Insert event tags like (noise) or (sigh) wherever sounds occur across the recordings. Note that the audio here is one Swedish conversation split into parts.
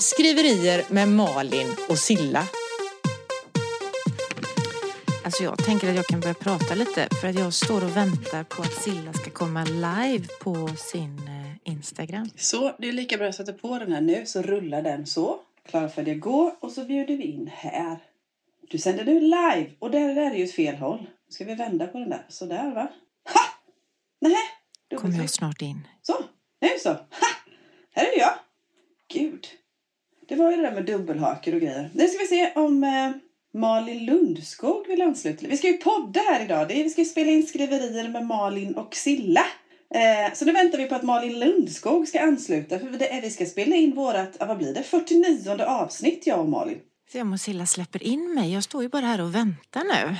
Skriverier med Malin och Silla. Alltså jag tänker att jag kan börja prata lite för att jag står och väntar på att Silla ska komma live på sin eh, Instagram. Så, det är lika bra att sätta på den här nu så rullar den så. Klara, färdiga, gå och så bjuder vi in här. Du sänder nu live och där, där är ju ett fel håll. Nu ska vi vända på den där. Så där va? Ha! Nej, Kommer jag snart in. Så, nu så. Ha! Här är jag. Gud. Det var ju det där med dubbelhaker och grejer. Nu ska vi se om eh, Malin Lundskog vill ansluta. Vi ska ju podda här idag. Det är, vi ska ju spela in skriverier med Malin och Silla. Eh, så nu väntar vi på att Malin Lundskog ska ansluta. För det är, vi ska spela in vårat, vad blir det, 49 avsnitt jag och Malin. Se om Silla släpper in mig. Jag står ju bara här och väntar nu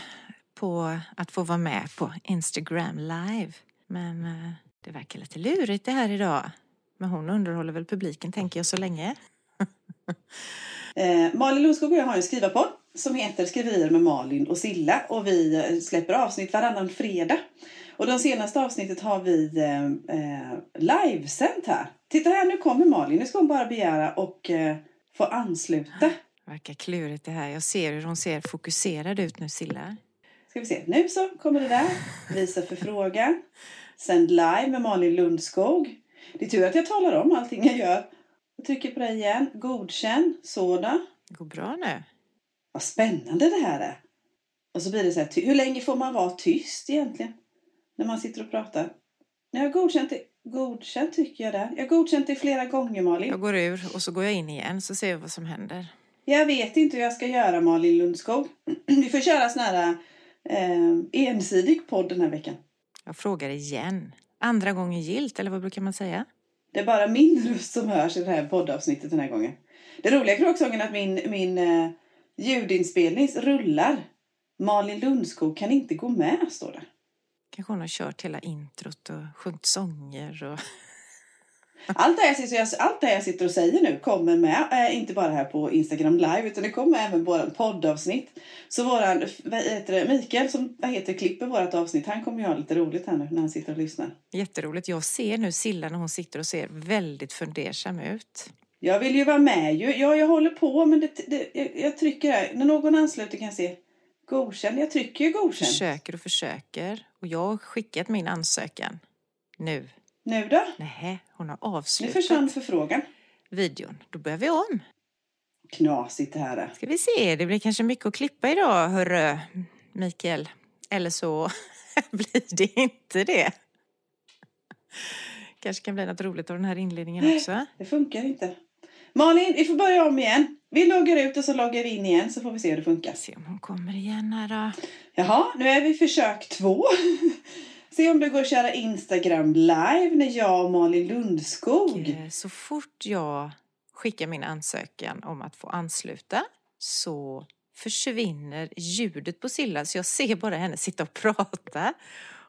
på att få vara med på Instagram live. Men eh, det verkar lite lurigt det här idag. Men hon underhåller väl publiken tänker jag så länge eh, Malin Lundskog och jag har en skrivarpodd som heter Skriverier med Malin och Silla och vi eh, släpper avsnitt varannan fredag. Och de senaste avsnittet har vi eh, eh, livesänt här. Titta här, nu kommer Malin. Nu ska hon bara begära och eh, få ansluta. Verkar klurigt det här. Jag ser hur hon ser fokuserad ut nu, Silla. Ska vi se. Nu så kommer det där. Visa förfrågan. Sänd live med Malin Lundskog. Det är tur att jag talar om allting jag gör. Trycker på det igen. Godkänn. Sådan. Det går bra nu. Vad spännande det här är. Och så blir det så här. Hur länge får man vara tyst egentligen? När man sitter och pratar. Jag har godkänt det. Godkänt tycker jag där. Jag har godkänt det flera gånger Malin. Jag går ur och så går jag in igen så ser vi vad som händer. Jag vet inte hur jag ska göra Malin Lundskog. (clears throat) Vi får köra sån här eh, ensidig podd den här veckan. Jag frågar igen. Andra gången gilt, eller vad brukar man säga? Det är bara min röst som hörs i det här poddavsnittet den här gången. Det roliga kråksången är att min, min eh, ljudinspelning rullar. Malin Lundskog kan inte gå med, står det. Kanske hon har kört hela introt och sjungit sånger och... Allt det, jag sitter, allt det jag sitter och säger nu kommer med, äh, inte bara här på Instagram live, utan det kommer även på våran poddavsnitt. Så våran, vad heter det, Mikael som vad heter, klipper vårat avsnitt, han kommer ju ha lite roligt här nu när han sitter och lyssnar. Jätteroligt. Jag ser nu Silla när hon sitter och ser väldigt fundersam ut. Jag vill ju vara med ju. Ja, jag håller på, men det, det, jag, jag trycker här. När någon ansluter kan jag se godkänd. Jag trycker ju godkänd. Försöker och försöker. Och jag har skickat min ansökan. Nu. Nu då? Nej, hon har avslutat. Nu försvann förfrågan. Videon. Då börjar vi om. Knasigt det här är. Ska vi se, det blir kanske mycket att klippa idag, hörru Mikael. Eller så (laughs) blir det inte det. Kanske kan bli något roligt av den här inledningen också. Det funkar inte. Malin, vi får börja om igen. Vi loggar ut och så loggar vi in igen så får vi se hur det funkar. Se om hon kommer igen här då. Jaha, nu är vi försök två. (laughs) Se om det går att köra Instagram live när jag och Malin Lundskog. Så fort jag skickar min ansökan om att få ansluta så försvinner ljudet på Silla så jag ser bara henne sitta och prata.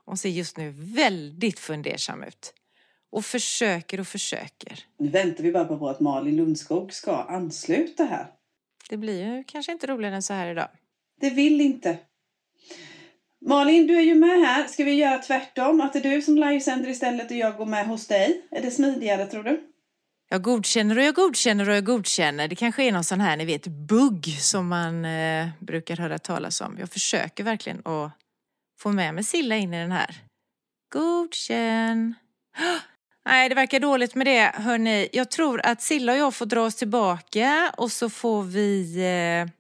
Hon ser just nu väldigt fundersam ut. Och försöker och försöker. Nu väntar vi bara på att Malin Lundskog ska ansluta här. Det blir ju kanske inte roligare än så här idag. Det vill inte. Malin, du är ju med här. Ska vi göra tvärtom? Att det är du som livesänder istället och jag går med hos dig? Är det smidigare tror du? Jag godkänner och jag godkänner och jag godkänner. Det kanske är någon sån här, ni vet, bugg som man eh, brukar höra talas om. Jag försöker verkligen att få med mig Silla in i den här. Godkänn. (gasps) Nej, det verkar dåligt med det, hörni. Jag tror att Silla och jag får dra oss tillbaka och så får vi eh,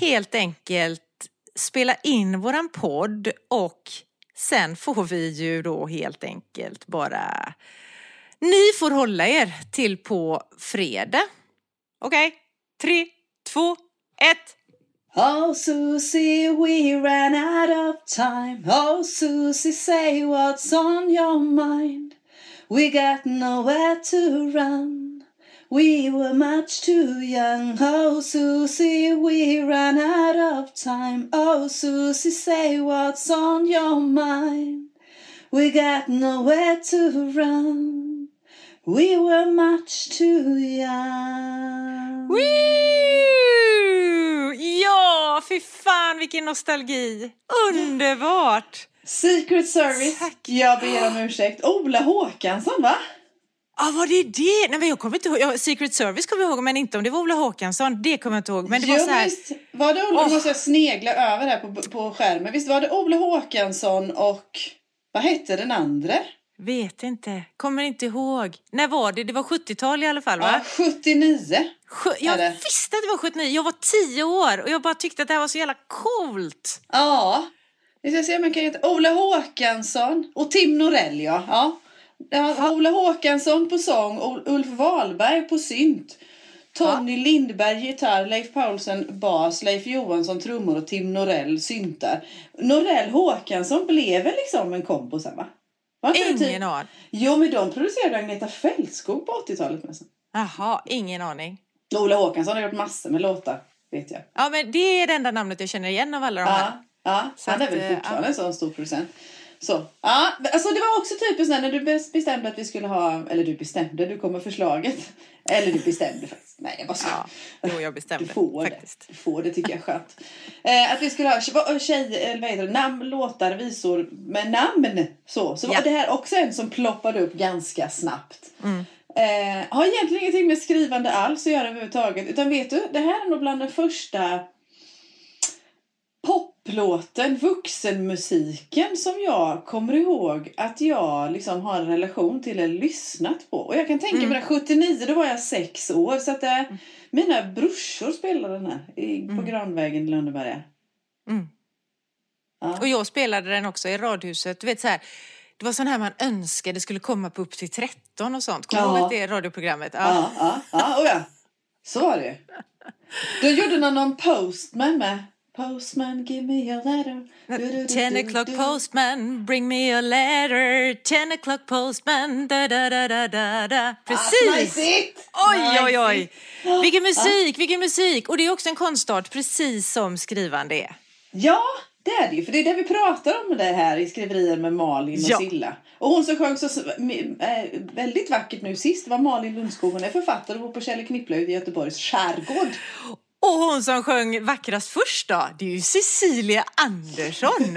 helt enkelt spela in våran podd och sen får vi ju då helt enkelt bara... Ni får hålla er till på fredag. Okej? Okay? Tre, två, ett. Oh Susie, we ran out of time. Oh Susie, say what's on your mind. We got nowhere to run. We were much too young. Oh, Susie, we ran out of time. Oh, Susie, say what's on your mind. We got nowhere to run. We were much too young. Woo! Ja, fy fan vilken nostalgi. Underbart! Secret Service. Tack. Jag ber om ursäkt. Ola Håkansson, va? Ja, var det det? Nej, men jag kommer inte ihåg. Jag, Secret Service kommer jag ihåg, men inte om det var Ola Håkansson. Det kommer jag inte ihåg. Men det var jo, så här... visst. Var det Ola, Åh. Nu måste jag snegla över här på, på skärmen. Visst var det Ola Håkansson och vad hette den andra? Vet inte. Kommer inte ihåg. När var det? Det var 70-tal i alla fall, va? Ja, 79. Sju- Jag visste att det var 79. Jag var 10 år och jag bara tyckte att det här var så jävla coolt. Ja. Vi ska se om jag kan heta Ola Håkansson och Tim Norell ja. ja. Ja Ola Håkansson på sång, Ulf Wahlberg på synt. Tony Lindberg gitarr, Leif Paulsen bas, Leif Johansson trummor och Tim Norell syntar. Norell Håkansson blev väl liksom en kombo sen va? Det typ- Ingen aning. Jo men de producerade Agneta Fältskog på 80-talet nästan. Jaha, ingen aning. Ola Håkansson har gjort massor med låtar, vet jag. Ja, men det är det enda namnet jag känner igen av alla de här. Ja, ja Så han är väl eh, fortfarande en sån stor producent. Så, ja, alltså det var också typiskt när du bes- bestämde att vi skulle ha, eller du bestämde, du kom med förslaget. (laughs) Eller du bestämde faktiskt. Nej, jag bara ska. Ja, jo, jag bestämde Du får faktiskt. det. Du får det tycker jag är skönt. Eh, att vi skulle ha tje- tjej, eller vad heter det, namn, låtar, visor med namn. Så, så Ja. var det här också en som ploppade upp ganska snabbt. Mm. Eh, har egentligen ingenting med skrivande alls att göra överhuvudtaget. Utan vet du, det här är nog bland den första poplåten, vuxenmusiken som jag kommer ihåg att jag liksom har en relation till eller lyssnat på. Och jag kan tänka Mm. mig det, 79 då var jag sex år så att eh, mina brorsor spelade den här i, på Granvägen i Lönneberga. Mm. Ja. Och jag spelade den också i radhuset. Du vet så här, det var sån här man önskade skulle komma på upp till 13 och sånt. Kommer du Ja. ihåg det radioprogrammet? Ja, ja, ja, oh ja. Så var det Då gjorde någon någon postman med. Postman give me a letter. Ten o'clock postman, bring me a letter. Ten o'clock postman, da da da da da da. Ah, Precis! Najsigt! Oj, oj, oj! Vilken musik, vilken musik! Och det är också en konstart, precis som skrivande är. Ja, det är det ju. För det är det vi pratar om det här i skriverier med Malin och Ja. Silla. Och hon som sjöng så äh, väldigt vackert nu sist var Malin Lundskog. Hon är författare och bor på Kjell Knippla ute i Göteborgs skärgård. Och hon som sjöng vackrast först då, det är ju Cecilia Andersson. (laughs)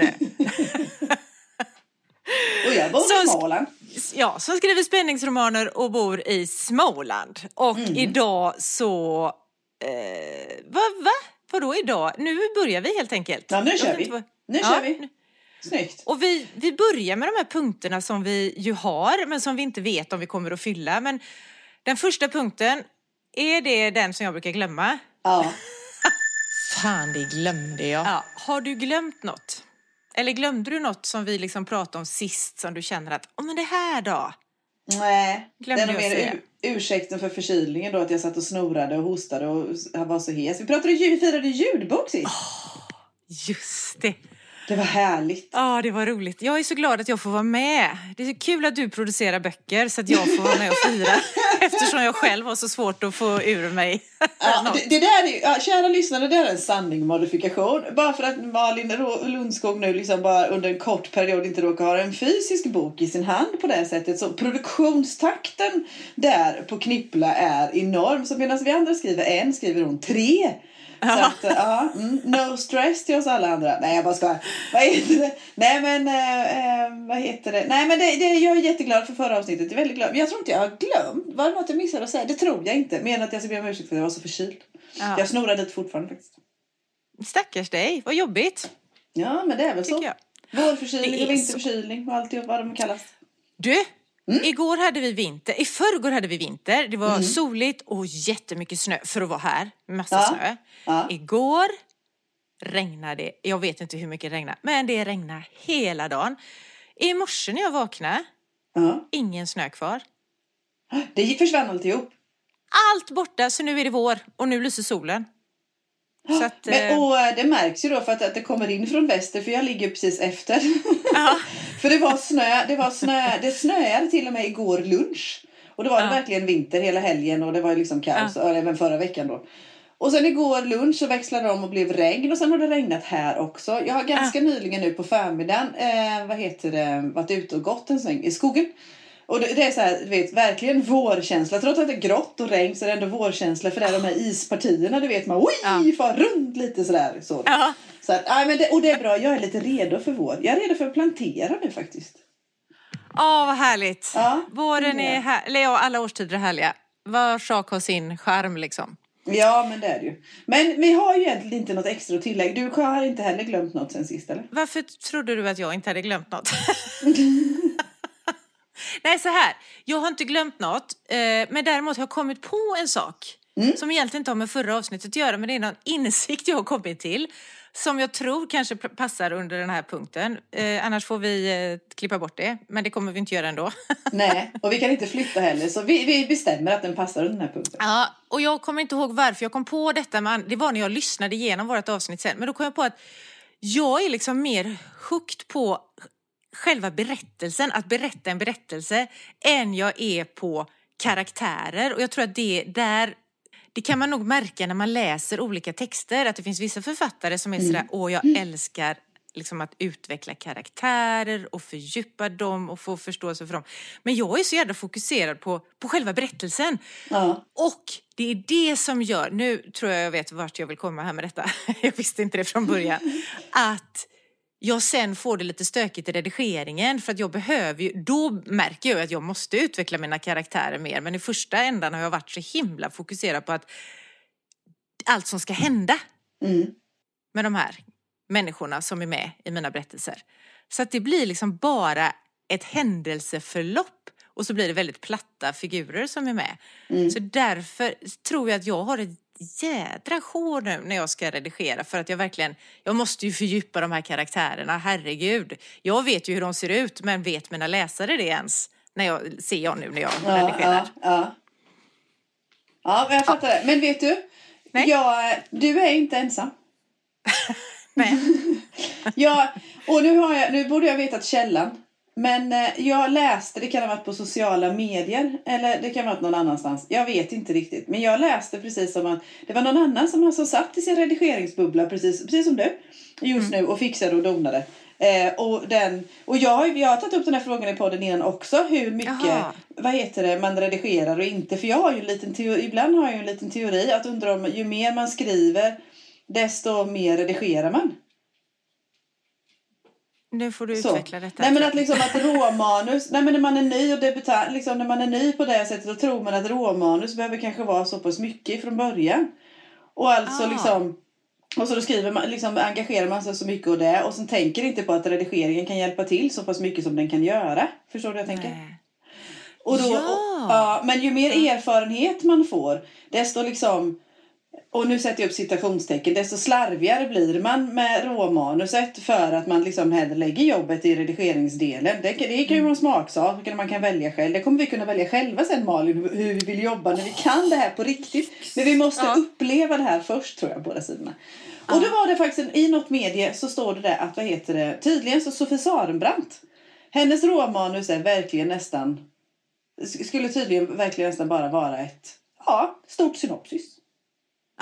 Och jag bor i Småland. ja, som skriver spänningsromaner och bor i Småland. Och Mm. idag så... Eh, va, va? Vadå idag? Nu börjar vi helt enkelt. Ja, nu kör vi. inte Nu Ja, kör vi. Snyggt. Och vi, vi börjar med de här punkterna som vi ju har, men som vi inte vet om vi kommer att fylla. Men den första punkten, är det den som jag brukar glömma? Ja. (laughs) Fan, det glömde jag. Ja. Har du glömt något? Eller glömde du något som vi liksom pratade om sist som du känner att, åh men det här då? Nej, Glömde det är nog mer ursäkten för förkylningen då att jag satt och snorade och hostade och var så hes. Vi pratade ju, firade ljudbok sist. Just det. Det var härligt. Ja, det var roligt. Jag är så glad att jag får vara med. Det är kul att du producerar böcker så att jag får vara med och fira. (laughs) Eftersom jag själv har så svårt att få ur mig Ja, det, det där är, ja, kära lyssnare, det är en sanning modifikation. Bara för att Malin Lundskog nu liksom bara under en kort period inte råkar ha en fysisk bok i sin hand på det sättet. Så produktionstakten där på Knippla är enorm. Så medan vi andra skriver en skriver hon tre. (laughs) Så att, eh, ja, mm, no stress till oss alla andra. Nej, jag bara skojar. Vad heter det? Nej, men eh, eh, vad heter det? Nej, men det, det, jag är jätteglad för förra avsnittet. Jag är väldigt glad. Men jag tror inte jag har glömt. Var det något jag missade att säga? Det tror jag inte. Men att jag ska be om ursäkt för att jag var så förkyld. Ja. Jag snorar lite fortfarande faktiskt. Stackars dig, vad jobbigt. Ja, men det är väl så. Tycker jag. Vårförkylning och vinterförkylning och allt vad de kallas. Du, Mm. igår hade vi vinter. I förrgår hade vi vinter. Det var soligt och jättemycket snö för att vara här. Massa Ja. snö. Ja. Igår regnade det. Jag vet inte hur mycket det regnade, men det regnade hela dagen. I morse när jag vaknade, Ja. ingen snö kvar. Det försvann alltihop. Allt borta, så nu är det vår och nu lyser solen. Så att, Men, eh, och eh, det märks ju då för att, att det kommer in från väster för jag ligger precis efter. (laughs) ja, för det var snö, det var snö, det snöade till och med igår lunch. Och då var det Ja. verkligen vinter hela helgen och det var liksom kaos, och även förra veckan då. Och sen igår lunch så växlade det om och blev regn och sen har det regnat här också. Jag har ganska nyligen nu på förmiddagen, eh, vad heter det, varit ute och gått en sväng i skogen. Och det, det är så här, du vet, verkligen vårkänsla. Trots att det är grått och regn så är det ändå vårkänsla för det är de här ispartierna, du vet man, oj, Ja. far runt lite sådär. Så. ja. Så att, nej, men det, och det är bra, jag är lite redo för vår. Jag är redo för att plantera nu faktiskt. Åh, vad härligt. Ja, Våren är är det. här, eller ja, alla årstider är härliga. Var sak har sin charm liksom. Ja, men det är det ju. Men vi har ju egentligen inte något extra att tillägga. Du har inte heller glömt något sen sist, eller? Varför trodde du att jag inte hade glömt något? (laughs) (laughs) Nej, så här. Jag har inte glömt något, eh, men däremot har jag kommit på en sak som egentligen inte har med förra avsnittet att göra, men det är någon insikt jag har kommit till som jag tror kanske passar under den här punkten. Eh, annars får vi eh, klippa bort det, men det kommer vi inte göra ändå. (laughs) Nej, och vi kan inte flytta heller. Så vi, vi bestämmer att den passar under den här punkten. Ja, och jag kommer inte ihåg varför jag kom på detta, men det var när jag lyssnade igenom vårt avsnitt sen. Men då kom jag på att jag är liksom mer hooked på själva berättelsen, att berätta en berättelse, än jag är på karaktärer. Och jag tror att det där det kan man nog märka när man läser olika texter, att det finns vissa författare som är sådär, åh jag älskar liksom att utveckla karaktärer och fördjupa dem och få förståelse för dem. Men jag är så jävla fokuserad på, på själva berättelsen. Ja. Och det är det som gör, nu tror jag jag vet vart jag vill komma här med detta, (laughs) jag visste inte det från början, (laughs) att jag sen får det lite stökigt i redigeringen för att jag behöver ju, då märker jag att jag måste utveckla mina karaktärer mer men i första ändan har jag varit så himla fokuserad på att allt som ska hända Mm. med de här människorna som är med i mina berättelser. Så att det blir liksom bara ett händelseförlopp och så blir det väldigt platta figurer som är med. Så därför tror jag att jag har ett jädra sjå nu när jag ska redigera för att jag verkligen, jag måste ju fördjupa de här karaktärerna, herregud. Jag vet ju hur de ser ut men vet mina läsare det ens? När jag, ser jag nu när jag Ja, redigerar. ja, ja. Ja, jag fattar det. Men vet du? Nej. Jag, du är inte ensam. (laughs) Nej. (laughs) Jag, och nu, har jag, nu borde jag vetat källan. Men eh, jag läste, det kan ha varit på sociala medier eller det kan ha varit någon annanstans. Jag vet inte riktigt. Men jag läste precis som att det var någon annan som alltså satt i sin redigeringsbubbla precis, precis som du just nu och fixade och donade. Eh, och, den, och jag, jag har tagit upp den här frågan i podden innan också. Hur mycket vad heter det, man redigerar och inte. För jag har ju en liten teori, ibland har jag en liten teori att undra om ju mer man skriver desto mer redigerar man. Nu får du Så. utveckla detta. Nej men att liksom att råmanus, nej men när man är ny och debutant, liksom när man är ny på det sättet då tror man att råmanus behöver kanske vara så pass mycket från början. Och alltså Ah. liksom och så då skriver man, liksom engagerar man sig så mycket och det och sen tänker inte på att redigeringen kan hjälpa till så pass mycket som den kan göra. Förstår du vad jag tänker? Nej. Och då, Ja. och, ja, men ju mer erfarenhet man får, desto liksom och nu sätter jag upp citationstecken, desto slarvigare blir man med råmanuset för att man liksom hellre lägger jobbet i redigeringsdelen. Det, det kan ju vara en smaksak, man kan välja själv. Det kommer vi kunna välja själva sen Malin, hur vi vill jobba när vi kan det här på riktigt. Men vi måste Ja. uppleva det här först tror jag, båda sidorna. Och då var det faktiskt, i något medie så står det där att, vad heter det, tydligen så Sofie Sarenbrant, hennes råmanus är verkligen nästan, sk- skulle tydligen verkligen nästan bara vara ett, ja, stort synopsis.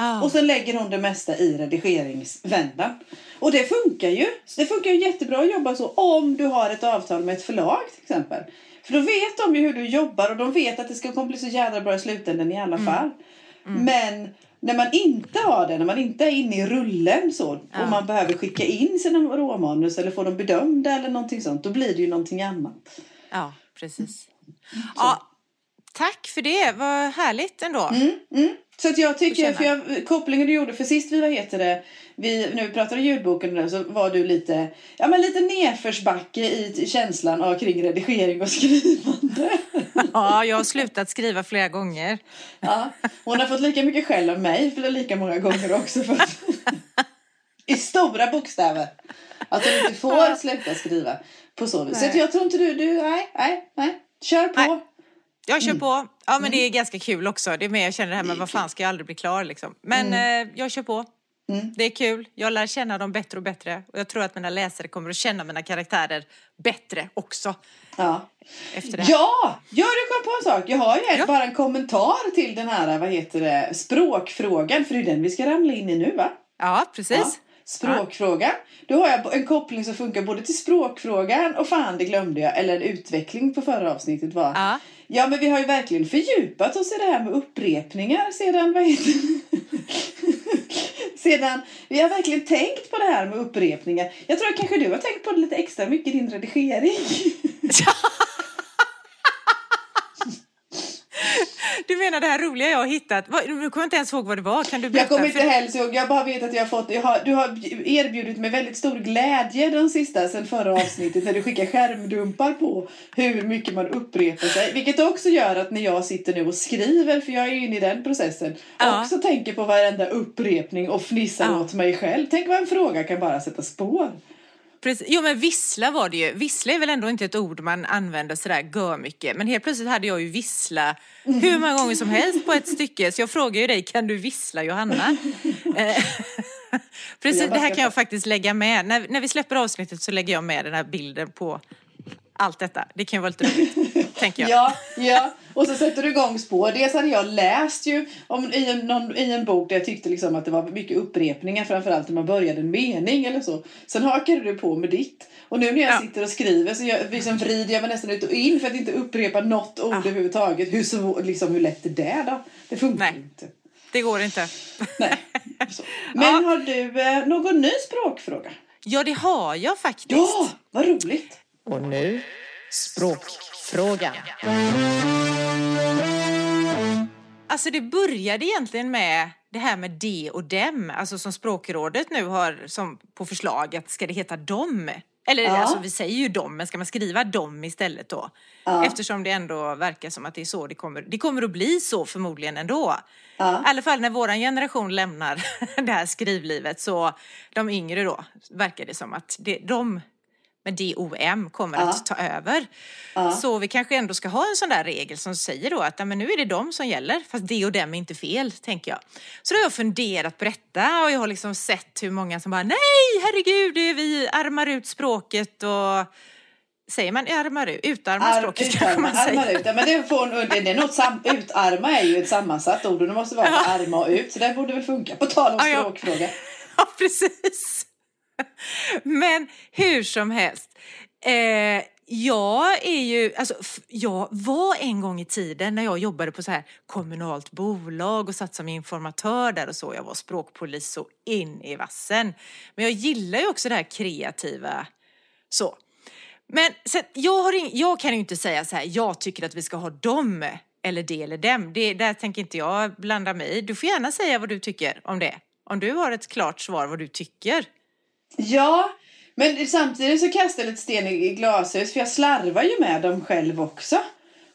Ah. Och sen lägger hon det mesta i redigeringsvändan. Och det funkar ju. Så det funkar ju jättebra att jobba så om du har ett avtal med ett förlag till exempel. För då vet de ju hur du jobbar och de vet att det ska bli så jävla bra i slutändan i alla fall. Men när man inte har det, när man inte är inne i rullen så Ja. och man behöver skicka in sina råmanus eller få dem bedömda eller någonting sånt, då blir det ju någonting annat. Ja, precis. Ja, tack för det. Vad härligt ändå. Mm, mm. Så att jag tycker, för jag, kopplingen du gjorde, för sist vi, vad heter det, vi, när vi pratade ljudboken där, så var du lite, ja men lite nedförsbacke i känslan av kring redigering och (laughs) skrivande. Ja, jag har slutat skriva flera gånger. Ja, hon har fått lika mycket skäll av mig för lika många gånger också. För I stora bokstäver. Att hon inte får sluta skriva på så vis. Så jag tror inte du, du, nej, nej, nej. Kör på. Nej. Jag kör Mm. på. Ja, men det är ganska kul också. Det är mer jag känner det här med vad fan ska jag aldrig bli klar liksom. Men eh, jag kör på. Mm. Det är kul. Jag lär känna dem bättre och bättre. Och jag tror att mina läsare kommer att känna mina karaktärer bättre också. Ja. Efter det. Ja, ja du kom på en sak. Jag har ju Ja. bara en kommentar till den här, vad heter det, språkfrågan. För det är den vi ska ramla in i nu va? Ja, precis. Ja. Språkfrågan. Då har jag en koppling som funkar både till språkfrågan och fan det glömde jag. Eller en utveckling på förra avsnittet var. Ja. Ja men vi har ju verkligen fördjupat oss i det här med upprepningar sedan, vad heter (laughs) Sedan, vi har verkligen tänkt på det här med upprepningar. Jag tror att kanske du har tänkt på det lite extra mycket i din redigering. (laughs) (laughs) Du menar det här roliga jag har hittat? Nu kommer inte ens ihåg vad det var. Kan du berätta? Jag kommer inte heller ihåg, jag bara vet att jag har fått, jag har, du har erbjudit mig väldigt stor glädje de sista sen förra avsnittet när du skickar skärmdumpar på hur mycket man upprepar sig. Vilket också gör att när jag sitter nu och skriver, för jag är ju inne i den processen, Ja. också tänker på varenda upprepning och fnissar Ja. åt mig själv. Tänk vad en fråga kan bara sätta spår. Precis. Jo men vissla var det ju. Vissla är väl ändå inte ett ord man använder sådär gör mycket. Men helt plötsligt hade jag ju vissla hur många gånger som helst på ett stycke. Så jag frågar ju dig, kan du vissla Johanna? (laughs) Eh, (laughs) Precis, det här kan jag faktiskt lägga med. När, när vi släpper avsnittet så lägger jag med den här bilden på allt detta. Det kan ju vara lite roligt, tänker jag. Ja, ja. Och så sätter du igång spår. Dels hade jag läst ju om, i, en, någon, i en bok där jag tyckte liksom att det var mycket upprepningar. Framförallt när man började en mening eller så. Sen hakade du på med ditt. Och nu när jag Ja. sitter och skriver så jag, liksom vrider jag mig nästan ut och in för att inte upprepa något ord Ja. överhuvudtaget. Hur, svår, liksom, hur lätt är det då? Det funkar Nej. ju inte. Det går inte. Nej. (laughs) Så. Men har du eh, någon ny språkfråga? Ja, det har jag faktiskt. Ja, vad roligt. Och nu språkfrågan. Alltså det började egentligen med det här med de och dem, alltså som språkrådet nu har som på förslag att ska det heta dom? Eller Ja. alltså vi säger ju dom, men ska man skriva dom istället då? Ja. Eftersom det ändå verkar som att det är så det kommer, det kommer att bli så förmodligen ändå. Ja. I alla fall när våran generation lämnar (laughs) det här skrivlivet så de yngre då verkar det som att det, de med DOM kommer Ja. att ta över. Ja. Så vi kanske ändå ska ha en sån där regel som säger då att men nu är det de som gäller, fast det och dem är inte fel, tänker jag. Så då har jag funderat på detta och jag har liksom sett hur många som bara nej, herregud, vi armar ut språket och Säger man armar ut? Utarmar Ar- språket utarma, kanske man armar säger. ut. Ja, men det, får, det, det är något sam, utarma är ju ett sammansatt ord och det måste vara Ja. arma och ut. Så det borde väl funka. På tal om språkfråga. (laughs) Ja, precis. Men hur som helst. Eh, jag är ju, alltså, jag var en gång i tiden när jag jobbade på så här kommunalt bolag och satt som informatör där och så. Jag var språkpolis så in i vassen. Men jag gillar ju också det här kreativa så. Men så jag, har in, jag kan ju inte säga så här, jag tycker att vi ska ha dem eller det eller dem. Det, där tänker inte jag blanda mig i. Du får gärna säga vad du tycker om det. Om du har ett klart svar vad du tycker. Ja, men samtidigt så kastar jag lite sten i glashus för jag slarvar ju med dem själv också.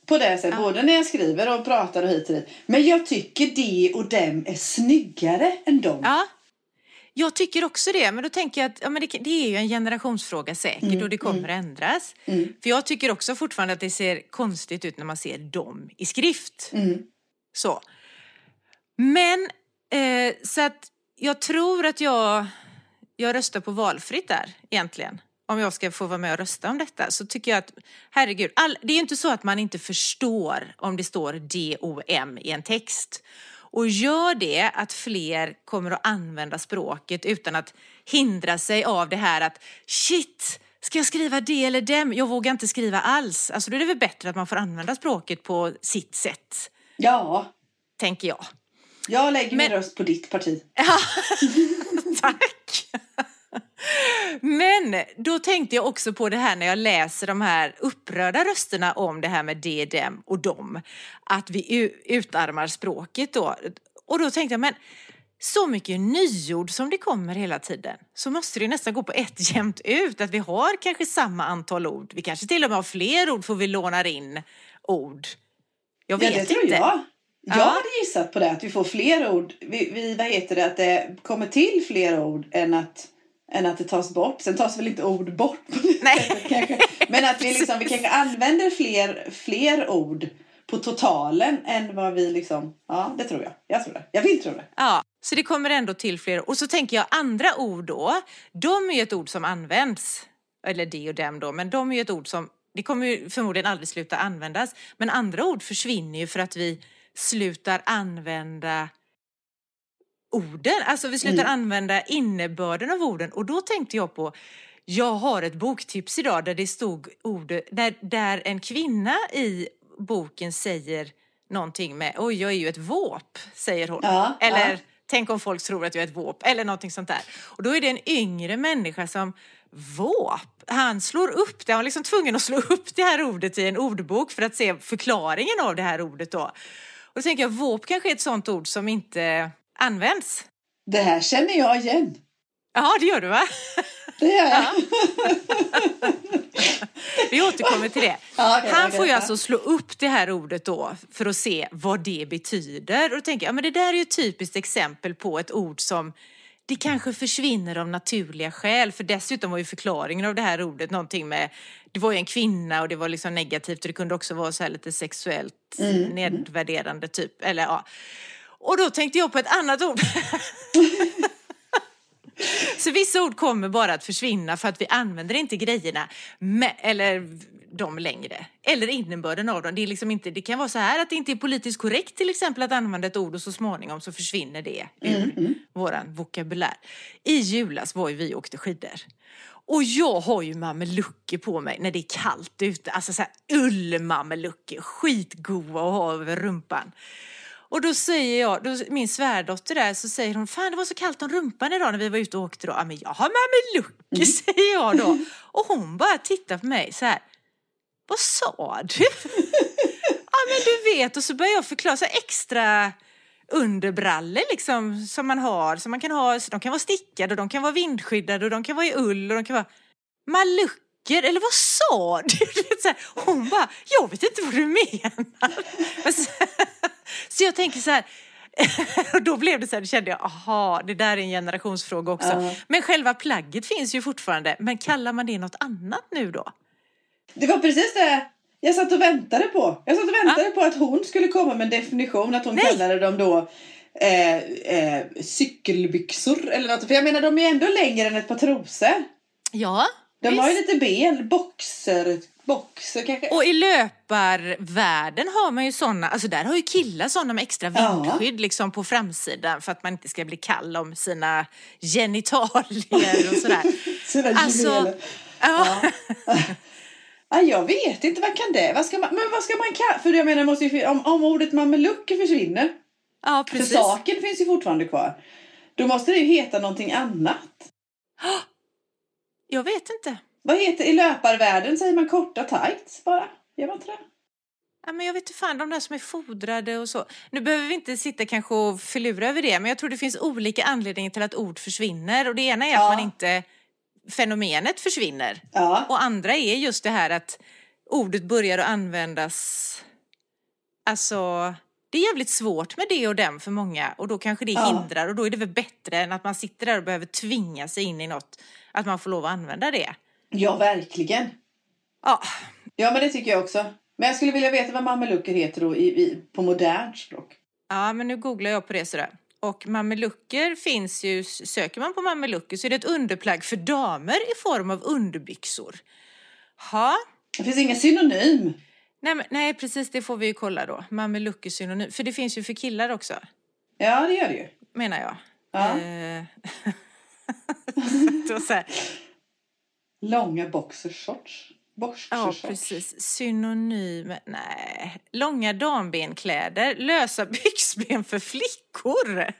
På det sättet, både när jag skriver och pratar och hit och dit. Men jag tycker de och dem är snyggare än dem. Ja, jag tycker också det. Men då tänker jag att ja, men det, det är ju en generationsfråga säkert och det kommer att ändras. För jag tycker också fortfarande att det ser konstigt ut när man ser dem i skrift. Mm. Så. Men eh, så att jag tror att jag, jag röstar på valfritt där egentligen. Om jag ska få vara med och rösta om detta så tycker jag att, herregud, all, det är ju inte så att man inte förstår om det står DOM i en text. Och gör det att fler kommer att använda språket utan att hindra sig av det här att shit, ska jag skriva det eller dem? Jag vågar inte skriva alls. Alltså då är det väl bättre att man får använda språket på sitt sätt, Ja, tänker jag. jag lägger min Men- röst på ditt parti. Ja, (laughs) (laughs) (laughs) tack. Men då tänkte jag också på det här när jag läser de här upprörda rösterna om det här med de, dem och dom. Att vi utarmar språket då. Och då tänkte jag, men så mycket nyord som det kommer hela tiden så måste det nästan gå på ett (laughs) jämnt ut. Att vi har kanske samma antal ord. Vi kanske till och med har fler ord för vi lånar in ord. Jag Ja, vet det tror inte. jag. Jag Ja. hade gissat på det, att vi får fler ord. Vi, vi, vad heter det, att det kommer till fler ord än att, än att det tas bort. Sen tas väl inte ord bort på (laughs) det Nej. sättet (laughs) kanske. Men att vi, liksom, vi kanske använder fler, fler ord på totalen än vad vi liksom... Ja, det tror jag. Jag tror det. Jag vill tro det. Ja, så det kommer ändå till fler. Och så tänker jag andra ord då. De är ju ett ord som används. Eller det och dem då. Men de är ju ett ord som, det kommer ju förmodligen aldrig sluta användas. Men andra ord försvinner ju för att vi slutar använda orden. Alltså vi slutar använda innebörden av orden. Och då tänkte jag på, jag har ett boktips idag där det stod ord, där, där en kvinna i boken säger någonting med, oj jag är ju ett våp, säger hon. Ja, Eller ja. tänk om folk tror att jag är ett våp, eller någonting sånt där. Och då är det en yngre människa som, våp? Han slår upp det, han var liksom tvungen att slå upp det här ordet i en ordbok för att se förklaringen av det här ordet då. Och då tänker jag, våp kanske är ett sånt ord som inte används. Det här känner jag igen. Ja, det gör du va? Det gör jag. (laughs) Vi återkommer till det. Ja, okej, Han får ju ja. alltså slå upp det här ordet då för att se vad det betyder. Och då tänker jag, ja, men det där är ju ett typiskt exempel på ett ord som det kanske försvinner av naturliga skäl. För dessutom var ju förklaringen av det här ordet någonting med, det var ju en kvinna och det var liksom negativt och det kunde också vara så här lite sexuellt nedvärderande typ. Eller ja. Och då tänkte jag på ett annat ord. (laughs) Så vissa ord kommer bara att försvinna för att vi använder inte grejerna, med, eller de längre. Eller innebörden av dem. Det, är liksom inte, det kan vara så här att det inte är politiskt korrekt till exempel att använda ett ord och så småningom så försvinner det ur våran vokabulär. I julas var ju vi och åkte skidor. Och jag har ju mamelucker på mig när det är kallt ute. Alltså så här ullmamelucker, skitgoda att ha över rumpan. Och då säger jag, då, min svärdotter där, så säger hon, fan det var så kallt om rumpan idag när vi var ute och åkte då. Ja men jag har mamelucker (laughs) säger jag då. Och hon bara tittar på mig så här, vad sa du? ja men du vet, och så börjar jag förklara så extra underbrallor liksom som man har, som man kan ha, de kan vara stickade och de kan vara vindskyddade och de kan vara i ull och de kan vara malucker, eller vad sa du? (laughs) Hon bara, jag vet inte vad du menar. (laughs) Så, jag tänker så här, (laughs) och då blev det så här, då kände jag, aha, det där är en generationsfråga också. Ja. Men själva plagget finns ju fortfarande, men kallar man det något annat nu då? Det var precis det jag satt och väntade på. Jag satt och väntade på att hon skulle komma med en definition. Att hon Nej. kallade dem då eh, eh, cykelbyxor eller något. För jag menar de är ändå längre än ett par trosor. Ja, De visst. har ju lite ben, boxer, boxer kanske. Och i löparvärlden har man ju sådana, alltså där har ju killar sådana med extra Ja. vindskydd liksom på framsidan för att man inte ska bli kall om sina genitalier och sådär. (laughs) Sina Alltså, juveler. ja. (laughs) Ja, jag vet inte, vad kan det vad ska man, Men vad ska man kalla För jag menar, måste ju, om, om ordet mamelucker försvinner. ja, För precis. saken finns ju fortfarande kvar. Då måste det ju heta någonting annat. Jag vet inte. Vad heter i löparvärlden? Säger man korta tights bara? Gör man inte det? Ja, men jag vet inte fan, de där som är fodrade och så. Nu behöver vi inte sitta kanske och förlura över det, men jag tror det finns olika anledningar till att ord försvinner. Och det ena är Ja. att man inte, fenomenet försvinner. Ja. Och andra är just det här att ordet börjar att användas, alltså det är jävligt svårt med det och den för många och då kanske det Ja. hindrar och då är det väl bättre än att man sitter där och behöver tvinga sig in i något, att man får lov att använda det. ja, verkligen. Ja, Ja, men det tycker jag också. Men jag skulle vilja veta vad mamelucker heter då i, i, på modernt språk. ja men nu googlar jag på det sådär. Och mamelucker finns ju, söker man på mamelucker så är det ett underplagg för damer i form av underbyxor. Ha, Det finns ingen synonym. nej, men, nej precis det får vi ju kolla då. Mamelucker synonym, för det finns ju för killar också. Ja, det gör det ju. menar jag. Ja. Eh, (laughs) så här, Långa boxershorts. Ja, Boxershorts. precis. Synonym. Nej. Långa dambenkläder. Lösa (laughs) byxben för flickor.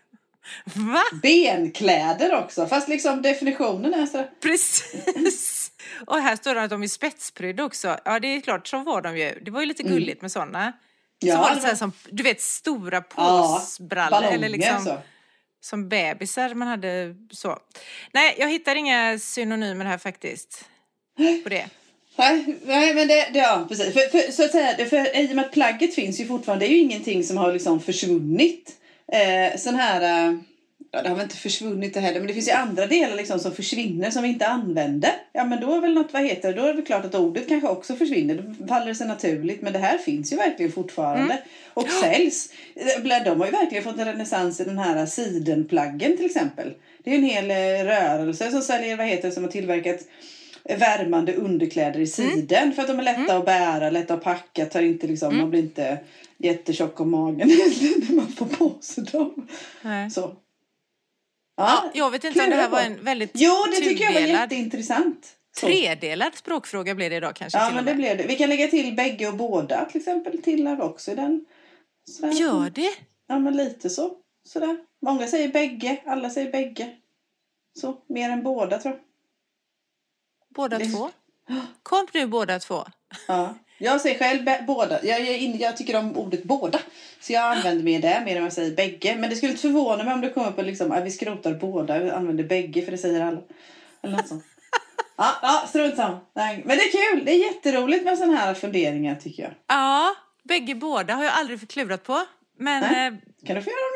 Va? Benkläder också. Fast liksom definitionen är så. Precis. Och här står det att de är spetsprydda också. Ja, det är klart, så var de ju. Det var ju lite gulligt med sådana. Ja, så var det så här som, du vet, stora Ja, påsbrallor. ballonger eller liksom, så. som bebisar man hade så. Nej, jag hittar inga synonymer här faktiskt. (gasps) På det. Nej, nej men det, det ja precis. För, för, så att säga, för, I och med att plagget finns ju fortfarande, det är ju ingenting som har liksom försvunnit. Eh, sån här, eh, ja det har väl inte försvunnit det heller, men det finns ju andra delar liksom som försvinner som vi inte använder. Ja men då är väl något, vad heter det, då är det klart att ordet kanske också försvinner, då faller det sig naturligt. Men det här finns ju verkligen fortfarande. Och säljs. Eh, De har ju verkligen fått en renässans i den här sidenplaggen till exempel. Det är ju en hel eh, rörelse som säljer, vad heter det, som har tillverkat värmande underkläder i siden för att de är lätta att bära, lätta att packa, tar inte liksom, man blir inte jättetjock om magen (laughs) när man får på sig dem. Nej. Så. Ja, jag vet inte om det här var en väldigt Jo, det tycker jag var jätteintressant. Så. tredelad språkfråga blir det idag kanske Ja, men det blev det. Vi kan lägga till bägge och båda till exempel. Tillhör också i den. Sådär. Gör det? Ja, men lite så. Sådär. Många säger bägge, alla säger bägge. Så, mer än båda tror jag. Båda Det- två? Kom nu båda två. Ja. Jag säger själv båda. Jag, jag, jag tycker om ordet båda. Så jag använder mer det mer än jag säger bägge. Men det skulle inte förvåna mig om det kom upp och liksom, att vi skrotar båda och använder bägge för det säger alla. Eller något sånt. Ja, ja strunt samma. Men det är kul. Det är jätteroligt med sådana här funderingar tycker jag. Ja, bägge båda har jag aldrig förklurat på. Men Nej. eh, Kan du få göra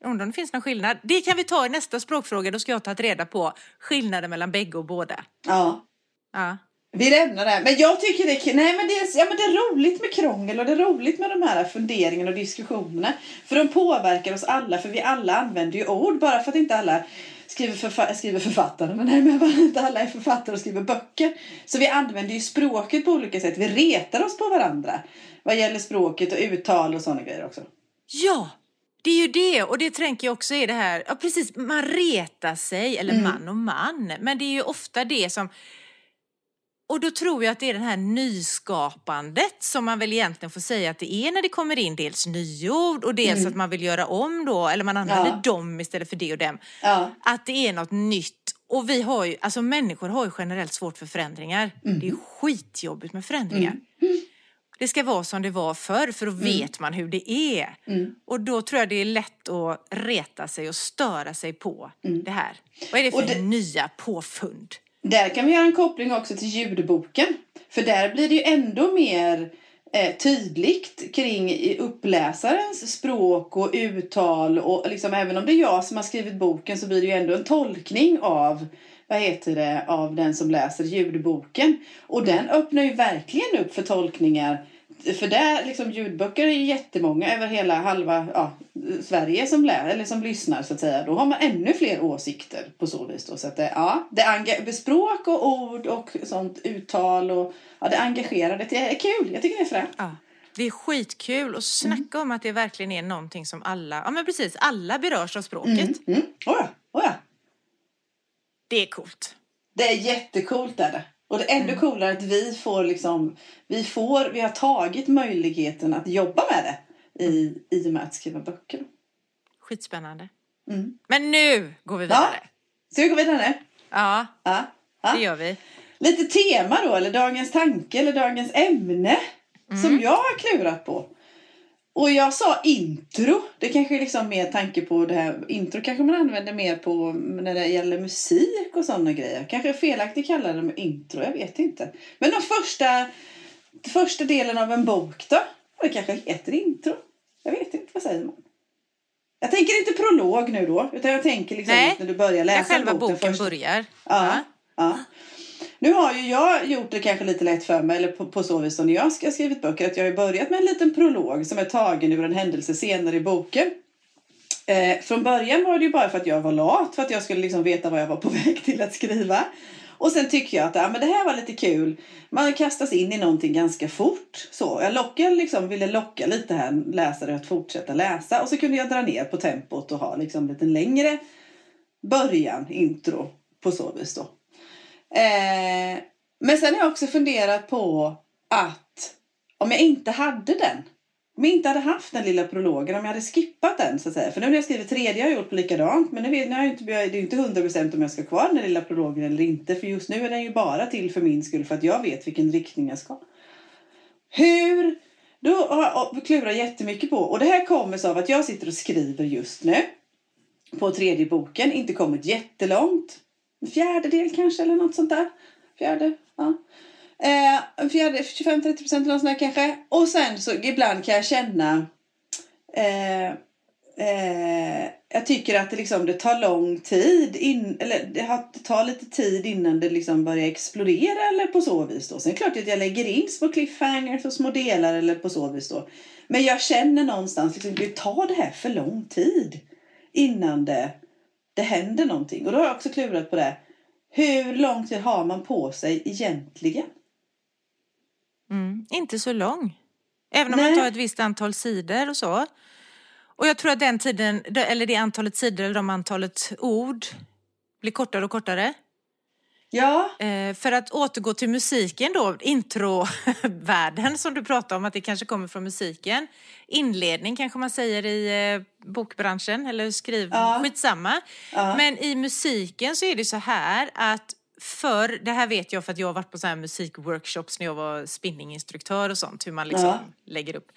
vill. undrar om det finns någon skillnad. Det kan vi ta i nästa språkfråga. Då ska jag ta reda på skillnaden mellan bägge och båda. Ja. Ja. Vi lämnar det. här. Men jag tycker det nej, men det, är, ja, men det är roligt med krångel och det är roligt med de här funderingarna och diskussionerna. För de påverkar oss alla, för vi alla använder ju ord. Bara för att inte alla skriver, förfa- skriver författare, men nej, men (laughs) inte alla är författare och skriver böcker. Så vi använder ju språket på olika sätt. Vi retar oss på varandra. Vad gäller språket och uttal och sådana grejer också. Ja, det är ju det. Och det tänker jag också är det här, ja precis, man retar sig, eller Mm. man och man. Men det är ju ofta det som och då tror jag att det är det här nyskapandet som man väl egentligen får säga att det är när det kommer in dels nyord och dels att man vill göra om då, eller man använder Mm. Ja. dem istället för det och dem. Ja. Att det är något nytt. Och vi har ju, alltså människor har ju generellt svårt för förändringar. Mm. Det är skitjobbigt med förändringar. Det ska vara som det var förr för då Mm. vet man hur det är. Och då tror jag det är lätt att reta sig och störa sig på det här. Vad är det för Mm. Det- nya påfund? Där kan vi göra en koppling också till ljudboken. För där blir det ju ändå mer eh, tydligt kring uppläsarens språk och uttal. Och liksom, även om det är jag som har skrivit boken så blir det ju ändå en tolkning av vad heter det, av den som läser ljudboken. Och den öppnar ju verkligen upp för tolkningar. För där, liksom ljudböcker är ju jättemånga över hela halva ja, Sverige som, lä- eller som lyssnar så att säga. Då har man ännu fler åsikter på så vis. Då. Så att det, ja, det språk och ord och sånt uttal och ja, det engagerar. Det är kul. Jag tycker det är fränt. Ja. Det är skitkul och snacka om att det verkligen är någonting som alla, ja men precis, alla berörs av språket. Mm. Oh ja, oh ja. Det är coolt. Det är jättecoolt är det. Och det är ännu coolare att vi får liksom, vi får, vi har tagit möjligheten att jobba med det i, i och med att skriva böcker. Skitspännande. Mm. Men nu går vi vidare. Ska vi gå vidare nu? Ja, Ja. det ja. gör vi. Lite tema då, eller dagens tanke eller dagens ämne som jag har klurat på. Och jag sa intro. Det kanske är liksom mer tanke på det här. Intro kanske man använder mer på när det gäller musik och sådana grejer. Kanske felaktigt kalla det intro, jag vet inte. Men den första, första delen av en bok då? Det kanske heter intro. Jag vet inte, vad säger man? Jag tänker inte prolog nu då, utan jag tänker liksom Nej, när du börjar läsa själva boken boken först. börjar. Ja, ja. Nu har ju jag gjort det kanske lite lätt för mig, eller på, på så vis som jag ska skrivit böcker, att jag har börjat med en liten prolog som är tagen ur en händelse senare i boken. Eh, från början var det ju bara för att jag var lat, för att jag skulle liksom veta vad jag var på (laughs) väg till att skriva. Och sen tycker jag att ja, men det här var lite kul. Man kastas in i någonting ganska fort. Så jag lockade, liksom, ville locka lite här läsare att fortsätta läsa. Och så kunde jag dra ner på tempot och ha liksom lite längre början, intro, på så vis då. Eh, men sen har jag också funderat på att om jag inte hade den, om jag inte hade haft den lilla prologen, om jag hade skippat den så att säga. För nu när jag skriver tredje har jag gjort på likadant. Men nu vet jag inte, det är ju inte hundra procent om jag ska ha kvar den lilla prologen eller inte. För just nu är den ju bara till för min skull för att jag vet vilken riktning jag ska. Hur? Då har jag klurat jättemycket på. Och det här kommer sig av att jag sitter och skriver just nu. På tredje boken. Inte kommit jättelångt. En fjärdedel kanske eller något sånt där. Fjärde, ja. Eh, en fjärde, 25-30 procent eller något sånt där kanske. Och sen så ibland kan jag känna eh, eh, jag tycker att det, liksom, det tar lång tid in, eller det, har, det tar lite tid innan det liksom börjar explodera eller på så vis då. Sen är det klart att jag lägger in små cliffhangers och små delar eller på så vis då. Men jag känner någonstans liksom, det tar det här för lång tid innan det, det händer någonting. Och då har jag också klurat på det. Hur lång tid har man på sig egentligen? Mm, inte så lång. Även om Nej. man tar ett visst antal sidor och så. Och jag tror att den tiden, eller det antalet sidor eller de antalet ord blir kortare och kortare. Ja, Eh, för att återgå till musiken då, introvärlden som du pratar om, att det kanske kommer från musiken. Inledning kanske man säger i eh, bokbranschen eller skriv, Ja. skitsamma. Ja. Men i musiken så är det så här att Förr, det här vet jag för att jag har varit på så här musikworkshops när jag var spinninginstruktör och sånt, hur man liksom Ja. lägger upp.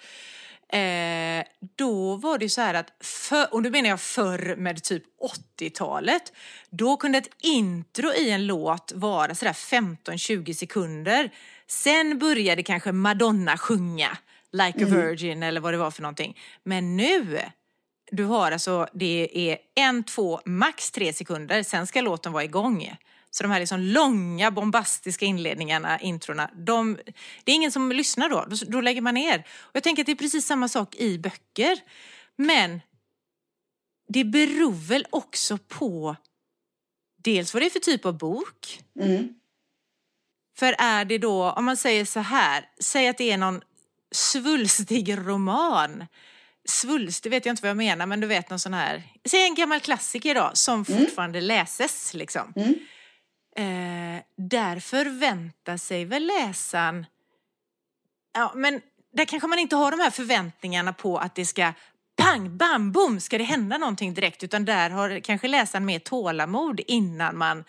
Eh, då var det så här att, för, och nu menar jag förr med typ 80-talet, då kunde ett intro i en låt vara sådär 15-20 sekunder. Sen började kanske Madonna sjunga Like a Virgin eller vad det var för någonting. Men nu, du har alltså, det är en, två, max tre sekunder, sen ska låten vara igång. Så de här liksom långa bombastiska inledningarna, introna, de, det är ingen som lyssnar då. då. Då lägger man ner. Och jag tänker att det är precis samma sak i böcker. Men det beror väl också på dels vad det är för typ av bok. Mm. För är det då, om man säger så här, säg att det är någon svulstig roman. Svulst, det vet jag inte vad jag menar, men du vet någon sån här, säg en gammal klassiker då, som fortfarande läses liksom. Mm. Eh, där förväntar sig väl läsaren, ja men där kanske man inte har de här förväntningarna på att det ska pang, bam, boom, ska det hända någonting direkt, utan där har kanske läsaren mer tålamod innan man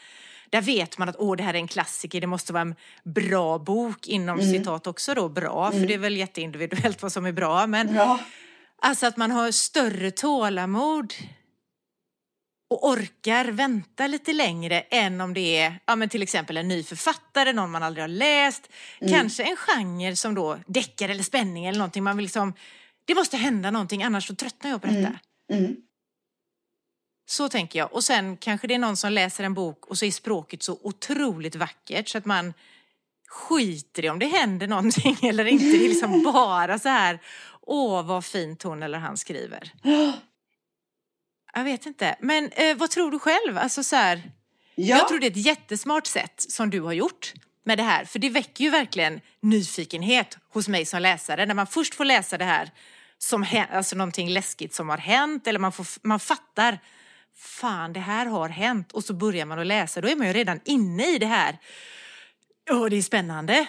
där vet man att åh, det här är en klassiker, det måste vara en bra bok, inom citat också då. Bra, för det är väl jätteindividuellt vad som är bra, men Ja. alltså att man har större tålamod och orkar vänta lite längre än om det är ja, men till exempel en ny författare, någon man aldrig har läst, kanske en genre som då deckare eller spänning eller någonting. Man vill liksom, det måste hända någonting annars så tröttnar jag på detta. Mm. Så tänker jag. Och sen kanske det är någon som läser en bok och så är språket så otroligt vackert så att man skiter i om det händer någonting (laughs) eller inte. Det är liksom (laughs) bara så här, åh vad fint hon eller han skriver. Jag vet inte. Men eh, vad tror du själv? Alltså så här, Ja. Jag tror det är ett jättesmart sätt som du har gjort med det här. För det väcker ju verkligen nyfikenhet hos mig som läsare. När man först får läsa det här som alltså någonting läskigt som har hänt. Eller man, får, man fattar, fan det här har hänt. Och så börjar man att läsa. Då är man ju redan inne i det här. Åh, det är spännande.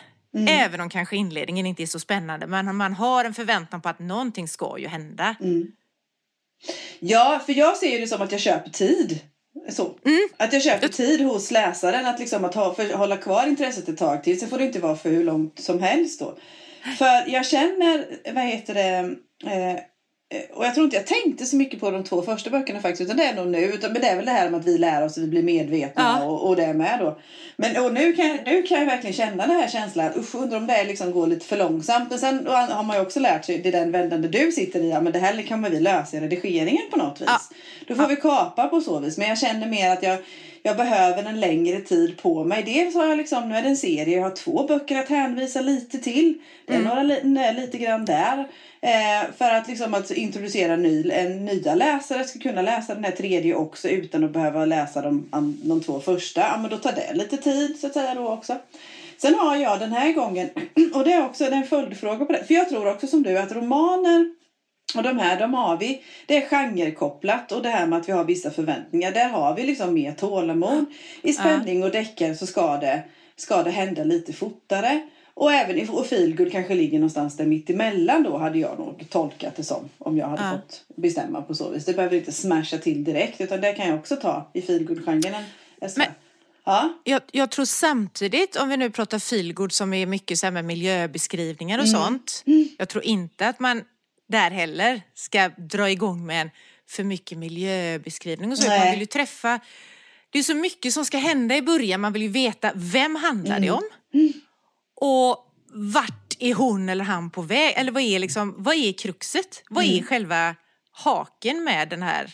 Även om kanske inledningen inte är så spännande. Men man har en förväntan på att någonting ska ju hända. Ja, för jag ser det som att jag köper tid. Så. Att jag köper tid hos läsaren. Att, liksom att ha, för, hålla kvar intresset ett tag till. Sen får det inte vara för hur långt som helst då. För jag känner, vad heter det, eh, och jag tror inte jag tänkte så mycket på de två första böckerna faktiskt. Utan det är nog nu. Utan, men det är väl det här med att vi lär oss och vi blir medvetna Ja. och, och det med då. Men och nu, kan, jag- nu kan jag verkligen känna den här känslan. Usch, undrar om det liksom går lite för långsamt. Men sen har man ju också lärt sig, det är den vändan där du sitter i. Ja, men det här kan man vi lösa i redigeringen på något vis. Ja. Då får vi kapa på så vis. Men jag känner mer att jag, jag behöver en längre tid på mig. Dels har jag liksom, nu är det en serie, jag har två böcker att hänvisa lite till. Det är några li, nej, lite grann där. Eh, för att liksom att introducera ny, en nya läsare ska kunna läsa den här tredje också utan att behöva läsa de, de två första. Ja, men då tar det lite tid så att säga då också. Sen har jag den här gången, (clears throat) och det är också en följdfråga på det. För jag tror också som du att romaner och de här, de har vi, det är genrekopplat och det här med att vi har vissa förväntningar. Där har vi liksom mer tålamod. I spänning och deckare så ska det, ska det hända lite fortare. Och även i feelgood kanske ligger någonstans där mitt emellan då hade jag nog tolkat det som. Om jag hade Ja. fått bestämma på så vis. Det behöver inte smasha till direkt utan det kan jag också ta i feelgood-genren. Ja. Jag, jag tror samtidigt, om vi nu pratar feelgood som är mycket så här med miljöbeskrivningar och sånt. Jag tror inte att man där heller ska dra igång med en för mycket miljöbeskrivning och så. Nej. Man vill ju träffa, det är så mycket som ska hända i början. Man vill ju veta vem handlar det om? Och vart är hon eller han på väg? Eller vad är, liksom, vad är kruxet? Vad är själva haken med den här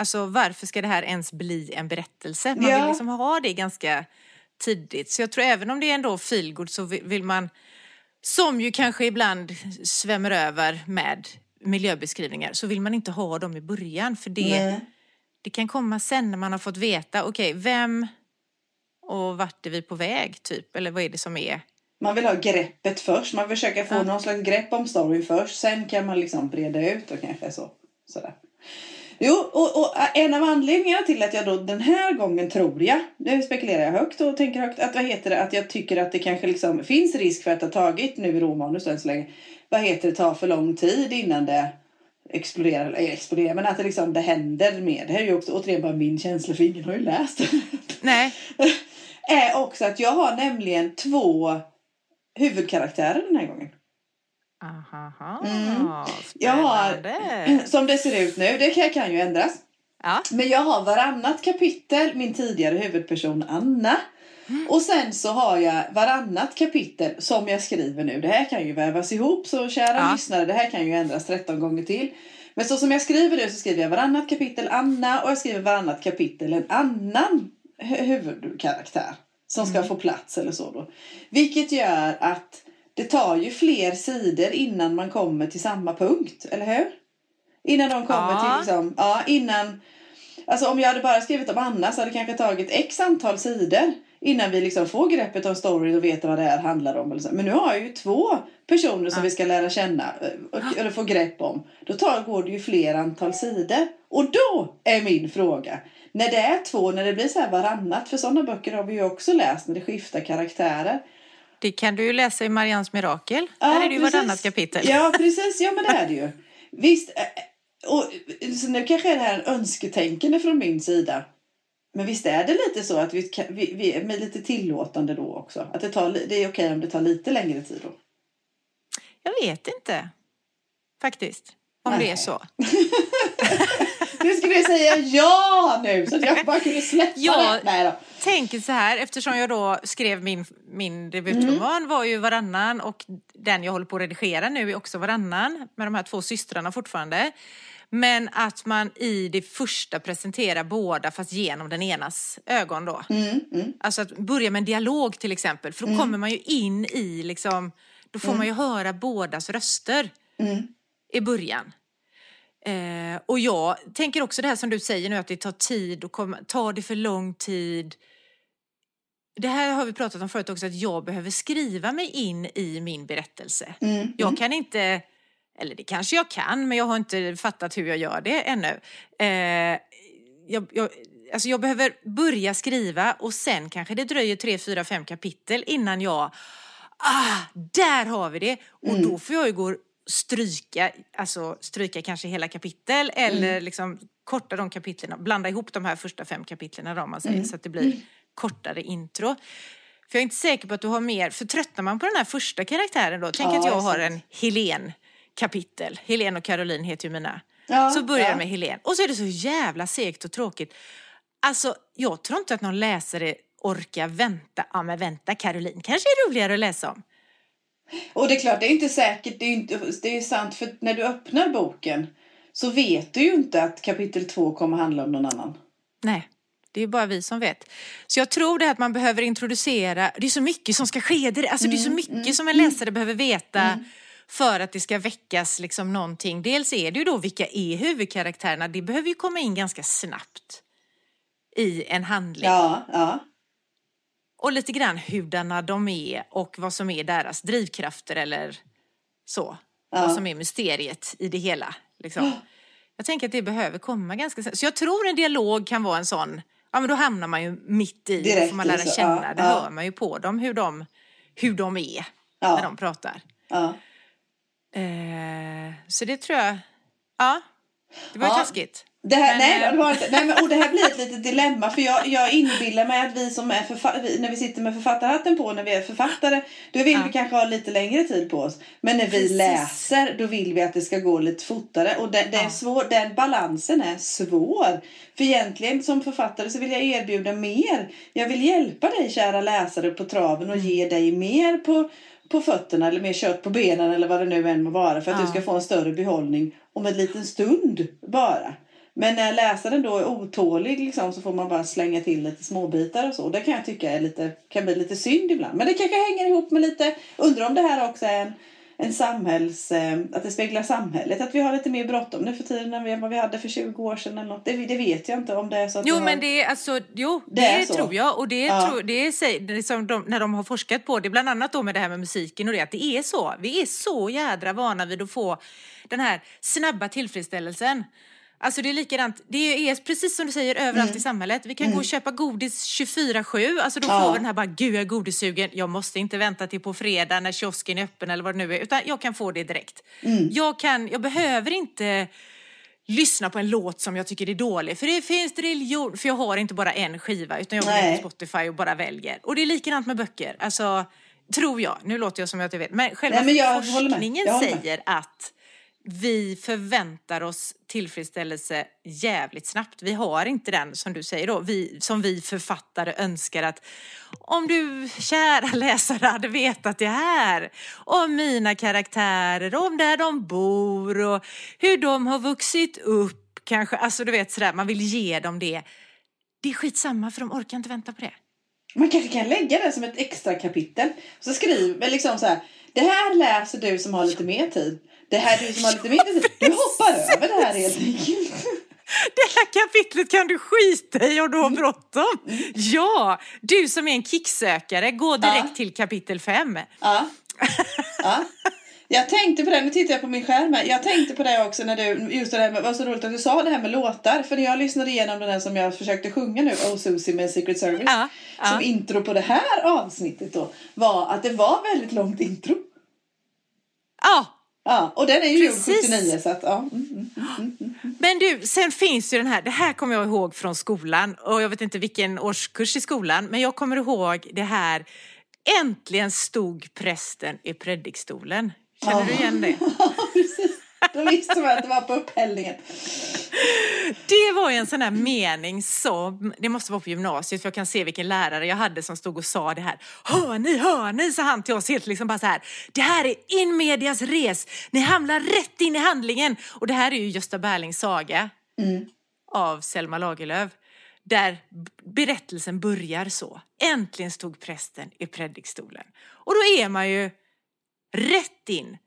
Alltså varför ska det här ens bli en berättelse? Man Ja. vill liksom ha det ganska tidigt. Så jag tror även om det är ändå feelgood så vill man, som ju kanske ibland svämmer över med miljöbeskrivningar, så vill man inte ha dem i början. För det, Nej. det kan komma sen när man har fått veta, okej, vem och vart är vi på väg typ? Eller vad är det som är? Man vill ha greppet först. Man försöker få Ja. någon slags grepp om storyn först. Sen kan man liksom breda ut och kanske så. Sådär. Jo, och, och en av anledningarna till att jag då den här gången tror jag, nu spekulerar jag högt och tänker högt, att vad heter det, att jag tycker att det kanske liksom finns risk för att det har tagit nu romanus än så länge, vad heter det, tar för lång tid innan det exploderar, eller exploderar, men att det liksom det händer mer. Det här är ju också återigen bara min känsla för ingen har ju läst. Nej, (laughs) är också att jag har nämligen två huvudkaraktärer den här gången. Aha, Mm. Jag har-. (clears throat) Som det ser ut nu, det kan, kan ju ändras. Ja. Men jag har varannat kapitel, min tidigare huvudperson Anna. Och sen så har jag varannat kapitel som jag skriver nu. Det här kan ju vävas ihop så kära Ja. lyssnare, det här kan ju ändras 13 gånger till. Men så som jag skriver nu så skriver jag varannat kapitel Anna och jag skriver varannat kapitel en annan hu- huvudkaraktär. Som ska få plats eller så då. Vilket gör att det tar ju fler sidor innan man kommer till samma punkt, eller hur? Innan de kommer Ja. till liksom, ja innan Alltså om jag hade bara skrivit om Anna så hade det kanske tagit x antal sidor innan vi liksom får greppet om storyn och vet vad det här handlar om. Eller så. Men nu har jag ju två personer som Ja. vi ska lära känna eh, och, eller få grepp om. Då tar, går det ju fler antal sidor. Och då är min fråga. När det är två, när det blir så här varannat. För sådana böcker har vi ju också läst när det skiftar karaktärer. Det kan du ju läsa i Marians mirakel. Ja, Där är det ju precis. vartannat kapitel. Ja, precis. Ja, men det är det ju. Visst. eh, Och, så nu kanske det här är en önsketänkande från min sida. Men visst är det lite så att vi, vi, vi är lite tillåtande då också? Att det, tar, det är okej om det tar lite längre tid då? Jag vet inte. Faktiskt. Om Nej. det är så. (laughs) Nu skulle jag säga ja nu så att jag bara kunde släppa Ja. det. Då. Tänker så här, eftersom jag då skrev min, min debutroman var ju varannan och den jag håller på att redigera nu är också varannan med de här två systrarna fortfarande. Men att man i det första presenterar båda fast genom den enas ögon då. Mm, mm, Alltså att börja med en dialog till exempel för då kommer man ju in i liksom, då får man ju höra bådas röster mm. i början. Eh, och jag tänker också det här som du säger nu att det tar tid och komma, tar det för lång tid. Det här har vi pratat om förut också att jag behöver skriva mig in i min berättelse. Mm, Jag kan inte, eller det kanske jag kan men jag har inte fattat hur jag gör det ännu. Eh, jag, jag, alltså jag behöver börja skriva och sen kanske det dröjer tre, fyra, fem kapitel innan jag Ah, där har vi det! Och då får jag ju gå stryka, alltså stryka kanske hela kapitel eller liksom korta de kapitlen, blanda ihop de här första fem kapitlen då, man säger, så att det blir kortare intro. För jag är inte säker på att du har mer, för tröttnar man på den här första karaktären då, tänk Ja, att jag har en Helen kapitel, Helen och Caroline heter ju mina. Ja, så börjar ja. med Helen och så är det så jävla segt och tråkigt. Alltså, jag tror inte att någon läsare orkar vänta. Ja, men vänta, Caroline kanske är roligare att läsa om. Och det är klart, det är inte säkert. Det är, inte, det är sant, för när du öppnar boken så vet du ju inte att kapitel två kommer handla om någon annan. Nej, det är bara vi som vet. Så jag tror det att man behöver introducera, det är så mycket som ska ske, det är, alltså det är så mycket som en läsare behöver veta för att det ska väckas liksom någonting. Dels är det ju då vilka är huvudkaraktärerna, det behöver ju komma in ganska snabbt i en handling. Ja, ja. Och lite grann hurdana de är och vad som är deras drivkrafter eller så. Ja. Vad som är mysteriet i det hela. Liksom. Jag tänker att det behöver komma ganska snabbt. Så jag tror en dialog kan vara en sån, ja men då hamnar man ju mitt i, då Direkt får man lära känna, ja, det ja. hör man ju på dem hur de, hur de är Ja. när de pratar. ja. Eh, så det tror jag, ja, det var ju taskigt. Det här, Men, nej, eh, det var inte, nej men, och det här blir ett litet dilemma för jag, jag inbillar mig att vi som är författare, när vi sitter med författarhatten på när vi är författare, då vill Ja. vi kanske ha lite längre tid på oss. Men när vi Precis. läser, då vill vi att det ska gå lite fortare. Och det, det är Ja. svår, den balansen är svår. För egentligen som författare så vill jag erbjuda mer. Jag vill hjälpa dig kära läsare på traven och ge dig mer på, på fötterna eller mer kött på benen eller vad det nu än må vara. För att Ja. du ska få en större behållning om en liten stund bara. Men när läsaren då är otålig liksom, så får man bara slänga till lite småbitar och så. Det kan jag tycka är lite, kan bli lite synd ibland. Men det kanske hänger ihop med lite, undrar om det här också är en, en samhälls, eh, att det speglar samhället. Att vi har lite mer bråttom nu för tiden än vad vi hade för 20 år sedan eller något. Det, det vet jag inte om det är så att Jo har... men det är alltså, jo Det det, tror jag och det, Ja. tror, det är säg- det är som de, när de har forskat på det, bland annat då med det här med musiken och det, att det är så. Vi är så jädra vana vid att få den här snabba tillfredsställelsen. Alltså det är likadant, det är precis som du säger överallt i samhället. Vi kan gå och köpa godis 24-7, alltså då Mm. Ja. får vi den här bara, gud jag är godissugen, jag måste inte vänta till på fredag när kiosken är öppen eller vad det nu är, utan jag kan få det direkt. Mm. Jag, kan, jag behöver inte lyssna på en låt som jag tycker är dålig. För det finns religion, för jag har inte bara en skiva utan jag går in på Spotify och bara väljer. Och det är likadant med böcker. Alltså, tror jag. Nu låter jag som jag inte vet. Men själva Nej, men jag forskningen Jag säger att vi förväntar oss tillfredsställelse jävligt snabbt. Vi har inte den, som du säger då, vi, som vi författare önskar att om du, kära läsare, hade vetat det här om mina karaktärer, om där de bor och hur de har vuxit upp kanske, alltså du vet sådär, man vill ge dem det. Det är skitsamma för de orkar inte vänta på det. Man kanske kan lägga det som ett extra kapitel. Så skriv liksom så här. Det här läser du som har lite mer tid. Det här du som har lite mindre tid. Du hoppar över det här helt enkelt. Det här kapitlet kan du skita i om du har bråttom. Ja, du som är en kicksökare, gå direkt Ja. till kapitel 5. Ja. (laughs) ja. Jag tänkte på det, nu tittar jag på min skärm här. Jag tänkte på det också när du, just det här med, vad så roligt att du sa det här med låtar. För när jag lyssnade igenom den här som jag försökte sjunga nu, Oh Susie med Secret Service. Ja, ja. Som intro på det här avsnittet då, var att det var väldigt långt intro. Ja, Ja, och den är ju gjord Precis. 79 så att ja. Mm, mm. men du, sen finns ju den här, det här kommer jag ihåg från skolan och jag vet inte vilken årskurs i skolan, men jag kommer ihåg det här, äntligen stod prästen i predikstolen. Känner du igen det? (laughs) Då visste man att det var på upphällningen. Det var ju en sån här mening som, det måste vara på gymnasiet för jag kan se vilken lärare jag hade som stod och sa det här. Hör ni, hör ni, sa han till oss helt liksom bara så här. Det här är in medias res, ni hamnar rätt in i handlingen. Och det här är ju Gösta Berlings saga av Selma Lagerlöf. Där berättelsen börjar så. Äntligen stod prästen i predikstolen. Och då är man ju rätt in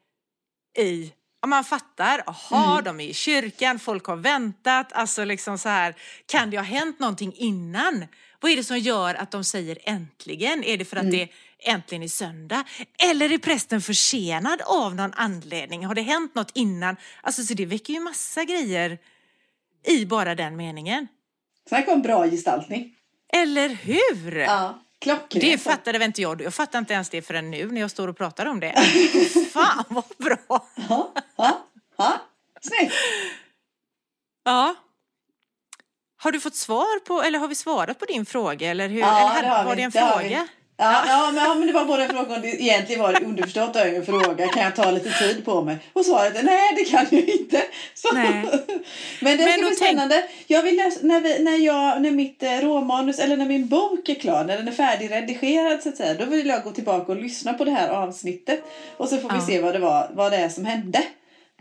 i, om man fattar, aha, de är i kyrkan, folk har väntat, alltså liksom så här, kan det ha hänt någonting innan? Vad är det som gör att de säger äntligen? Är det för att det äntligen är söndag? Eller är prästen försenad av någon anledning? Har det hänt något innan? Alltså så det väcker ju massa grejer i bara den meningen. Snacka om bra gestaltning. Eller hur? Ja, klockrent. Det fattade väl inte jag. Jag fattar inte ens det förrän nu när jag står och pratar om det. (laughs) Fan vad bra! Ja, ja, ja. Snyggt. Ja. Har du fått svar på, eller har vi svarat på din fråga? Eller hur? Ja, eller hade- det har var vi, det en det fråga? Ja, ja, men, ja, men det var både en fråga och det, egentligen var det underförstått en fråga. Kan jag ta lite tid på mig? Och svaret är nej, det kan jag inte. Så. Nej. (laughs) Men det Men ska bli tänk- spännande. Jag vill läsa, när, vi, när, jag, när mitt eh, råmanus, eller när min bok är klar, när den är färdigredigerad så att säga, då vill jag gå tillbaka och lyssna på det här avsnittet. Och så får vi Ja. se vad det var, vad det är som hände.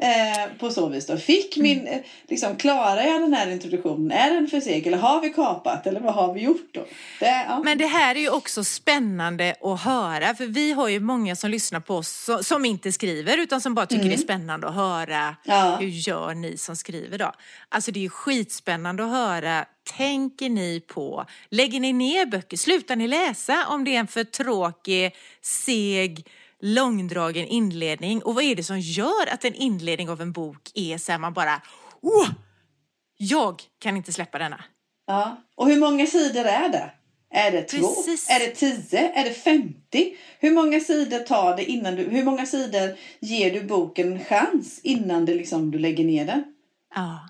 Eh, på så vis då. Fick min, eh, liksom, klarar jag den här introduktionen? Är den för seg? Eller har vi kapat? Eller vad har vi gjort då? Det, ja. Men det här är ju också spännande att höra, för vi har ju många som lyssnar på oss som inte skriver utan som bara tycker det är spännande att höra Mm. Ja. hur gör ni som skriver då? Alltså det är ju skitspännande att höra, tänker ni på, lägger ni ner böcker, slutar ni läsa om det är en för tråkig, seg, långdragen inledning? Och vad är det som gör att en inledning av en bok är så här man bara, oh, jag kan inte släppa denna. Ja. Och hur många sidor är det? Är det två? Precis. Är det tio? Är det femtio? Hur många sidor tar det innan du... Hur många sidor ger du boken en chans innan det liksom, du lägger ner den? Ja.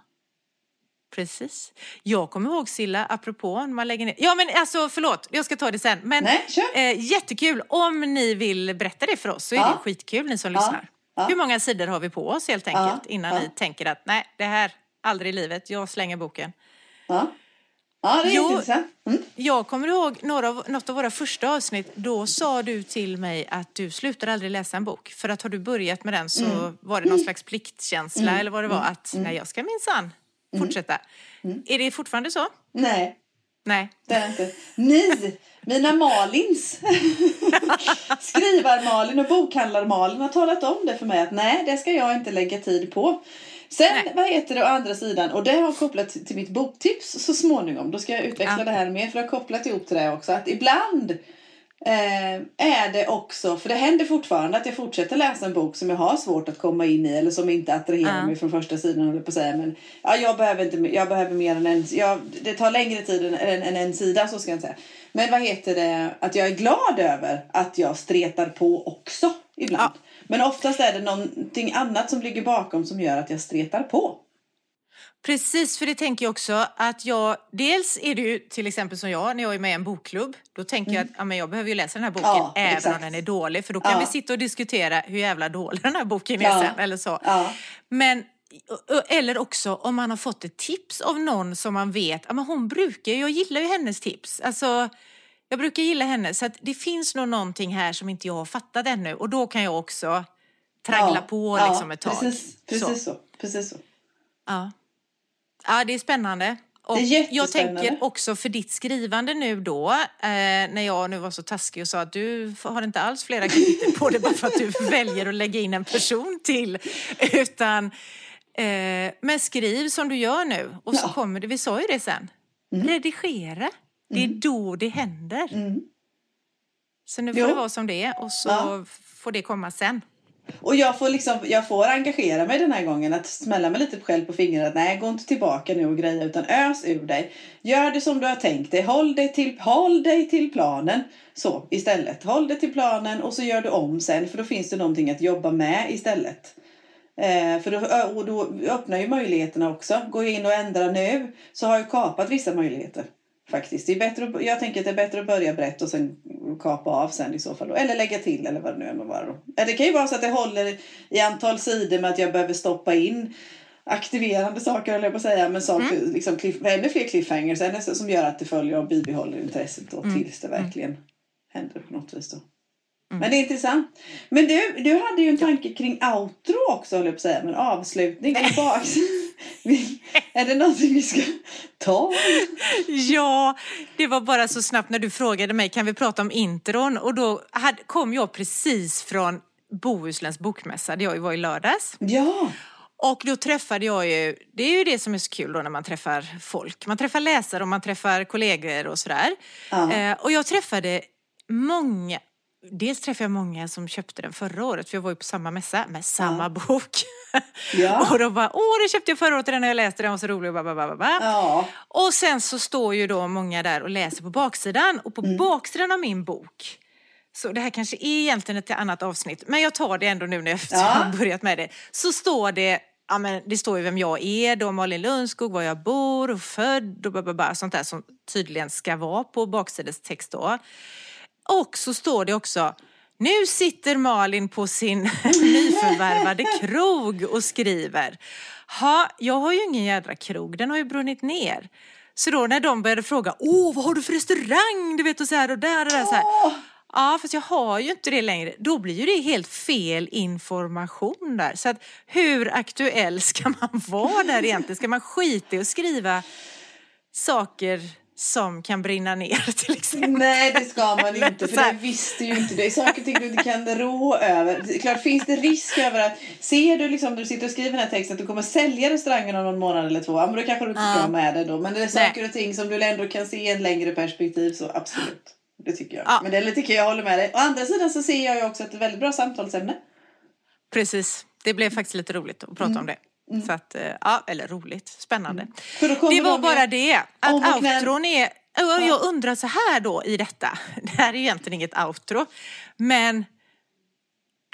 Precis. Jag kommer ihåg Silla, apropå man lägger ner... Ja men alltså förlåt, jag ska ta det sen. Men Nej, eh, jättekul. Om ni vill berätta det för oss så är Ja. det skitkul ni som Ja. lyssnar. Ja. Hur många sidor har vi på oss helt enkelt innan ni tänker att nej, det här, aldrig i livet, jag slänger boken. Ja, ja det är Jo. jätteintressant. Mm. Jag kommer ihåg några av, något av våra första avsnitt. Då sa du till mig att du slutar aldrig läsa en bok. För att har du börjat med den så Mm. var det någon slags pliktkänsla eller vad det var. Att nej, jag ska minsann Mm. fortsätta. Är det fortfarande så? Nej, Nej. det är inte. Ni, mina Malins, (laughs) skrivar-Malin och bokhandlar-Malin har talat om det för mig att nej, det ska jag inte lägga tid på. Sen, Nej. vad heter det å andra sidan, och det har kopplat till mitt boktips så småningom. Då ska jag utveckla Ja. det här mer för har kopplat ihop till det också. Att ibland eh, är det också, för det händer fortfarande att jag fortsätter läsa en bok som jag har svårt att komma in i eller som inte attraherar Ja. mig från första sidan håller på att säga. Men ja, jag behöver inte, jag behöver mer än en, jag, det tar längre tid än, än, än en sida så ska jag inte säga. Men vad heter det, att jag är glad över att jag stretar på också ibland. Ja. Men oftast är det någonting annat som ligger bakom som gör att jag stretar på. Precis, för det tänker jag också att jag, dels är det ju till exempel som jag, när jag är med i en bokklubb, då tänker jag att ja, men jag behöver ju läsa den här boken Mm. Ja, även exakt. om den är dålig, för då kan Ja. vi sitta och diskutera hur jävla dålig den här boken är Ja. sen, eller så. Ja. Men, eller också om man har fått ett tips av någon som man vet, ja men hon brukar, jag gillar ju hennes tips, alltså jag brukar gilla henne, så att det finns nog någonting här som inte jag har fattat ännu och då kan jag också traggla Ja, på ja, liksom ett tag. Precis, precis Så. så. Precis så. Ja. Ja, det är spännande. Och Det är jag tänker också för ditt skrivande nu då, eh, när jag nu var så taskig och sa att du har inte alls flera kapitel på det bara för att du (laughs) väljer att lägga in en person till. Utan, eh, men skriv som du gör nu och så Ja. kommer det, vi sa ju det sen, redigera. Det är då det händer. Mm. Så nu får Jo. det vara som det är och så Ja. får det komma sen. Och jag får, liksom, jag får engagera mig den här gången. Att smälla mig lite själv på fingrarna. Att nej, gå inte tillbaka nu och greja. Utan ös ur dig. Gör det som du har tänkt dig. Håll dig till, håll dig till planen. Så istället. Håll dig till planen och så gör du om sen. För då finns det någonting att jobba med istället. Eh, för då, och då öppnar ju möjligheterna också. Går jag in och ändrar nu så har jag kapat vissa möjligheter. Faktiskt. Det är bättre att, jag tänker att det är bättre att börja brett och sen kapa av sen i så fall. då. Eller lägga till eller vad det nu än må vara. Då. Det kan ju vara så att det håller i antal sidor med att jag behöver stoppa in aktiverande saker eller jag på att säga. Men saker, liksom cliff, ännu fler cliffhangers ännu som gör att det följer och bibehåller intresset då, tills det verkligen händer på något vis. Då. Men det är intressant. Men du, du hade ju en tanke kring outro också, höll jag på att säga. Men avslutning (laughs) är det någonting vi ska ta? Ja, det var bara så snabbt när du frågade mig, kan vi prata om intron? Och då hade, kom jag precis från Bohusläns bokmässa, där jag var i lördags. Ja, Och då träffade jag ju, det är ju det som är så kul då när man träffar folk. Man träffar läsare och man träffar kollegor och sådär. Ja. Eh, och jag träffade många, dels träffade jag många som köpte den förra året, för jag var ju på samma mässa med samma bok. Ja. (laughs) och då bara, åh den köpte jag förra året, den har jag läst, den var så rolig och ba, ba, ba, ba, ba. ja. Och sen så står ju då många där och läser på baksidan och på Mm. baksidan av min bok så det här kanske är egentligen ett annat avsnitt, men jag tar det ändå nu när jag Ja. (laughs) har börjat med det. Så står det, ja men det står ju vem jag är då, Malin Lundskog, var jag bor och född och bababa, sånt där som tydligen ska vara på baksidestext då. Och så står det också, nu sitter Malin på sin (laughs) nyförvärvade krog och skriver. Ha, jag har ju ingen jädra krog, den har ju brunnit ner. Så då när de började fråga, åh vad har du för restaurang? Du vet och så här och där och där så här. Ja, fast jag har ju inte det längre. Då blir ju det helt fel information där. Så att hur aktuell ska man vara där egentligen? Ska man skita i att skriva saker som kan brinna ner (laughs) till exempel? Nej, det ska man inte. För det visste ju inte. Det är saker och ting du inte kan rå över. Klart, finns det risk över att... Ser du liksom när du sitter och skriver den här texten att du kommer sälja restaurangen om någon månad eller två. Ja, men då kanske du inte ska Ja. ha med det då. Men det är saker och ting som du ändå kan se i en längre perspektiv så absolut. Det tycker jag. Ja. Men det tycker jag, jag håller med dig. Å andra sidan så ser jag ju också att det är ett väldigt bra samtalsämne. Precis, det blev faktiskt lite roligt att prata om det. Så att, eh, ja, eller roligt, spännande. Kommer Det var de bara ju- det, att outron är... och Jag undrar så här då i detta, (laughs) det här är ju egentligen inget outro, men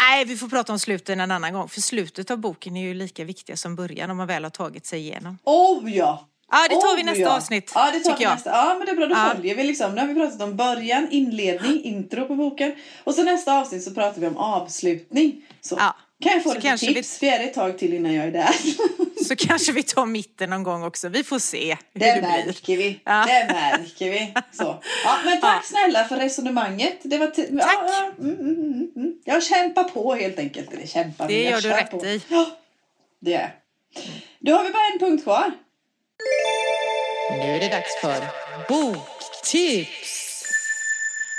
Nej, vi får prata om slutet en annan gång, för slutet av boken är ju lika viktiga som början om man väl har tagit sig igenom. Oh ja! Ja, det tar vi Oh, nästa ja. avsnitt, Ja, det tar vi jag. nästa. Ja, men det är bra. Då Ja. följer vi liksom. Nu har vi pratat om början, inledning, intro på boken. Och så nästa avsnitt så pratar vi om avslutning. Så Ja. Kan jag få Så lite kanske tips? För jag är ett tag till innan jag är där. Så kanske vi tar mitten någon gång också, vi får se hur Det det, blir. märker vi. Ja. Det märker vi. Så. Ja, men tack Ja. snälla för resonemanget. Det var Tack. Ja, ja, mm, mm, mm, mm. Jag kämpar på helt enkelt. Eller kämpar, Det men jag gör du rätt på. i. Ja, det är Då har vi bara en punkt kvar. Nu är det dags för boktips.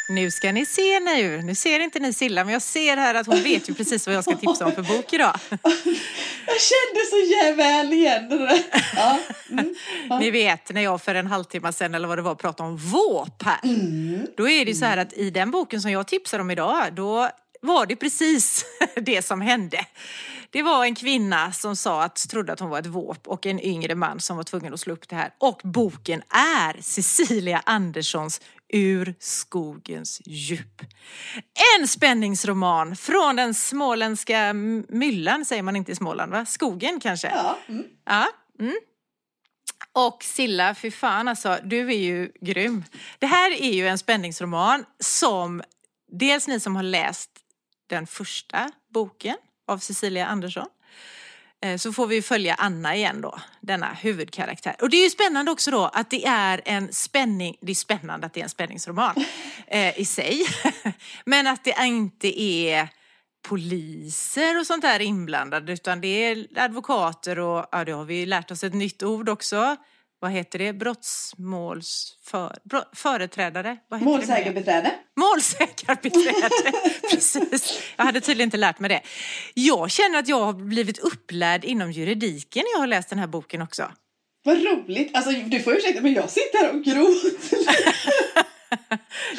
Nu ska ni se nu, nu ser inte ni Silla, men jag ser här att hon vet ju precis vad jag ska tipsa om för bok idag. (laughs) Jag kände så väl igen det där. Ja. Mm. Ni vet när jag för en halvtimme sedan eller vad det var pratade om våp här. Då är det ju så här att i den boken som jag tipsar om idag, då var det precis (laughs) det som hände. Det var en kvinna som sa att, trodde att hon var ett våp och en yngre man som var tvungen att slå upp det här. Och boken är Cecilia Anderssons Ur skogens djup. En spänningsroman från den småländska myllan, säger man inte i Småland va? Skogen kanske? Ja. Mm. Ja, mm. Och Silla, fy fan alltså, du är ju grym. Det här är ju en spänningsroman som dels ni som har läst den första boken av Cecilia Andersson så får vi följa Anna igen då, denna huvudkaraktär. Och det är ju spännande också då att det är en spänning, det är spännande att det är en spänningsroman (laughs) eh, i sig, (laughs) men att det inte är poliser och sånt där inblandade utan det är advokater och ja, det har vi lärt oss ett nytt ord också. Vad heter det? Brottsmålsföreträdare? För, företrädare? Vad heter Målsägarbiträde. Målsägarbiträde, (laughs) precis. Jag hade tydligen inte lärt mig det. Jag känner att jag har blivit upplärd inom juridiken när jag har läst den här boken också. Vad roligt. Alltså du får ursäkta men jag sitter här och gråter. (laughs)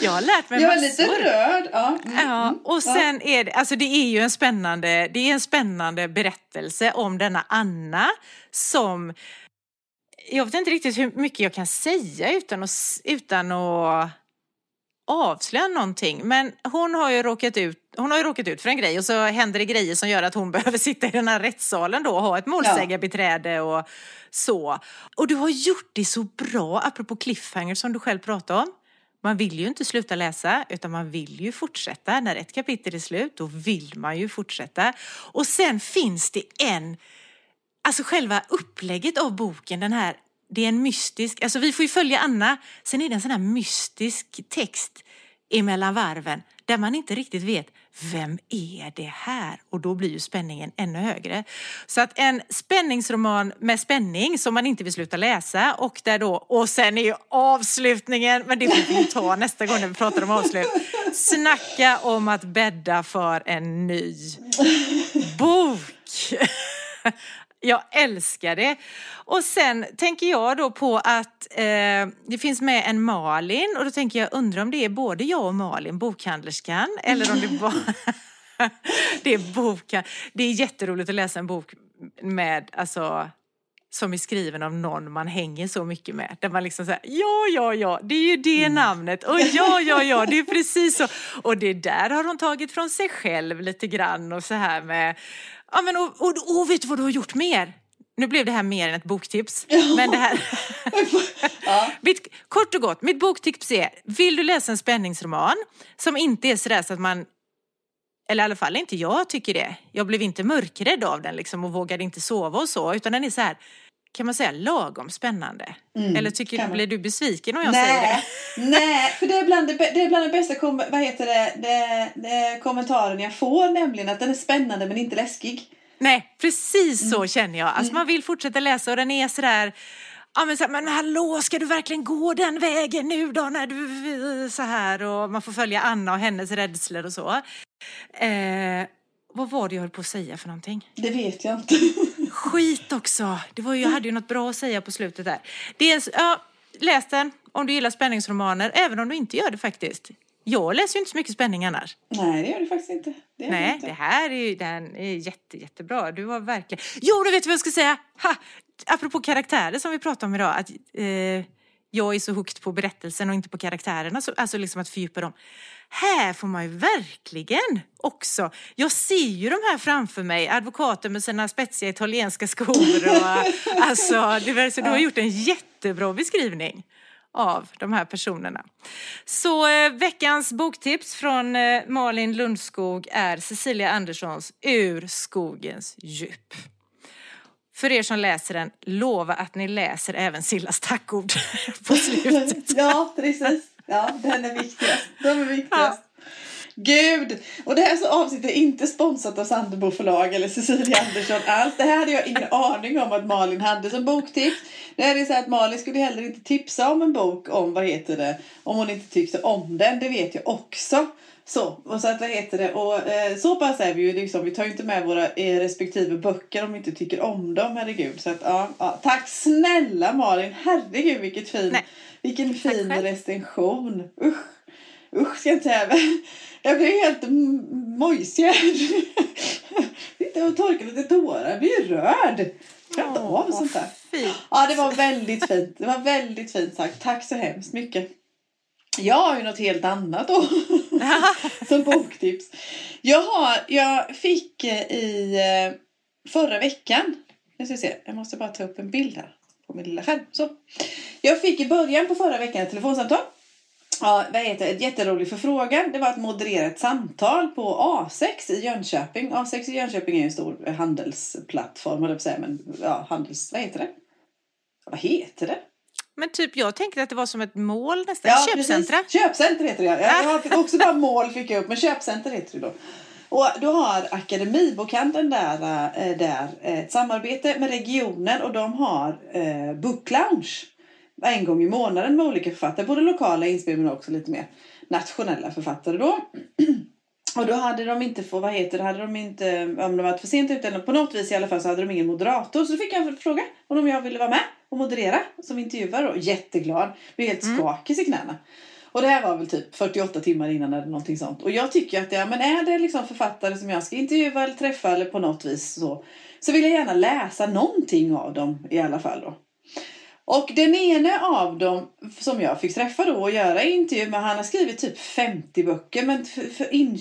Jag har lärt mig Jag är massor. lite rörd. Ja. Mm, Ja, och sen är det, alltså det är ju en spännande, det är en spännande berättelse om denna Anna som, jag vet inte riktigt hur mycket jag kan säga utan att, utan att avslöja någonting. Men hon har ju råkat ut, hon har ju råkat ut för en grej och så händer det grejer som gör att hon (laughs) behöver sitta i den här rättssalen då och ha ett målsägarbiträde och så. Och du har gjort det så bra, apropå cliffhanger som du själv pratade om. Man vill ju inte sluta läsa utan man vill ju fortsätta. När ett kapitel är slut då vill man ju fortsätta. Och sen finns det en, alltså själva upplägget av boken, den här, det är en mystisk, alltså vi får ju följa Anna, sen är det en sån här mystisk text emellan varven där man inte riktigt vet vem är det här? Och då blir ju spänningen ännu högre. Så att en spänningsroman med spänning som man inte vill sluta läsa och där då, och sen är ju avslutningen, men det får vi ta nästa gång när vi pratar om avslut. Snacka om att bädda för en ny bok. (laughs) Jag älskar det. Och sen tänker jag då på att eh, det finns med en Malin och då tänker jag, undrar om det är både jag och Malin, bokhandlerskan, eller om det bara (laughs) det är boken. Det är jätteroligt att läsa en bok med, alltså som är skriven av någon man hänger så mycket med. Där man liksom säger ja, ja, ja, det är ju det namnet. Och ja, ja, ja, det är precis så. Och det där har hon tagit från sig själv lite grann och så här med, ja men och, och, och vet du vad du har gjort mer? Nu blev det här mer än ett boktips. (laughs) Men det här... (laughs) Ja. mitt, kort och gott, mitt boktips är, vill du läsa en spänningsroman som inte är sådär så att man eller i alla fall inte jag tycker det. Jag blev inte mörkrädd av den liksom och vågade inte sova och så, utan den är så här, kan man säga lagom spännande? Eller tycker, Mm, man. blir du besviken om jag säger Nej, det? nej, för det är bland det, det, är bland det bästa kom, vad heter det, det, det, kommentaren jag får, nämligen att den är spännande men inte läskig. Nej, precis så Mm. känner jag. Alltså man vill fortsätta läsa och den är sådär, ja men så här, men hallå, ska du verkligen gå den vägen nu då när du så här och man får följa Anna och hennes rädslor och så. Eh, vad var det jag höll på att säga för någonting? Det vet jag inte. Skit också! Det var ju, jag hade ju något bra att säga på slutet där. En- ja, läs den om du gillar spänningsromaner, även om du inte gör det faktiskt. Jag läser ju inte så mycket spänning annars. Nej, det gör det faktiskt inte. Det Nej, inte. det här är, ju- den är jätte, jättebra. Du har verkligen... Jo, du vet vad jag ska säga! Ha! Apropå karaktärer som vi pratade om idag. Att, eh, jag är så hooked på berättelsen och inte på karaktärerna. Så, alltså liksom att fördjupa dem. Här får man ju verkligen också. Jag ser ju de här framför mig. Advokater med sina spetsiga italienska skor. Och, (laughs) alltså, det, så du har gjort en jättebra beskrivning av de här personerna. Så eh, veckans boktips från eh, Malin Lundskog är Cecilia Anderssons Ur skogens djup. För er som läser den, lova att ni läser även Sillas tackord (laughs) på slutet. (laughs) ja, precis. Ja, den är viktigast. De är viktigast. Gud! Och det här så avsnittet är inte sponsrat av Sandebo förlag eller Cecilia Andersson alls. Det här hade jag ingen aning om att Malin hade som boktips. Det här är så att Malin skulle heller inte tipsa om en bok om, vad heter det, om hon inte tyckte om den. Det vet jag också. Så, och så att vad heter det, och eh, så pass är vi ju liksom, vi tar ju inte med våra eh, respektive böcker om vi inte tycker om dem, herregud. Så att ja, ja tack snälla Malin, herregud vilket fin, Nej. vilken fin recension. Usch, usch ska jag inte säga. (laughs) Jag blir helt mojsig. Sitter (laughs) och torkar lite tårar, jag blir rörd. Klarar inte av sånt där. Fint. Ja, det var väldigt fint. Det var väldigt fint sagt. Tack så hemskt mycket. Jag har ju något helt annat då. (laughs) (laughs) som boktips. Jag, har, jag fick eh, i eh, förra veckan. Jag ska se, jag måste bara ta upp en bild här. på min lilla skärm. Så. Jag fick i början på förra veckan ett telefonsamtal. Ja, vad heter det? Ett jätterolig förfrågan. Det var att moderera ett samtal på A6 i Jönköping. A6 i Jönköping är en stor handelsplattform, höll jag på att säga. Men ja, handels... Vad heter det? Vad heter det? Men typ jag tänkte att det var som ett mål nästan. Köpcentra. Precis. Köpcenter heter det. Jag, jag fick också bara mål fick jag upp, men köpcenter heter det då. Och då har Akademibokhandeln där, äh, där äh, ett samarbete med regionen och de har äh, Book Lounge en gång i månaden med olika författare. Både lokala inspel men också lite mer nationella författare då. (clears throat) Och då hade de inte få, vad heter det, hade de inte, om de varit för sent ute eller på något vis i alla fall så hade de ingen moderator. Så då fick jag en fråga om jag ville vara med och moderera som intervjuare. Och jätteglad, blev helt mm. skakig i knäna. Och det här var väl typ 48 timmar innan eller någonting sånt. Och jag tycker att ja, men är det liksom författare som jag ska intervjua eller träffa eller på något vis så, så vill jag gärna läsa någonting av dem i alla fall då. Och den ene av dem som jag fick träffa då och göra intervju med, han har skrivit typ 50 böcker men in,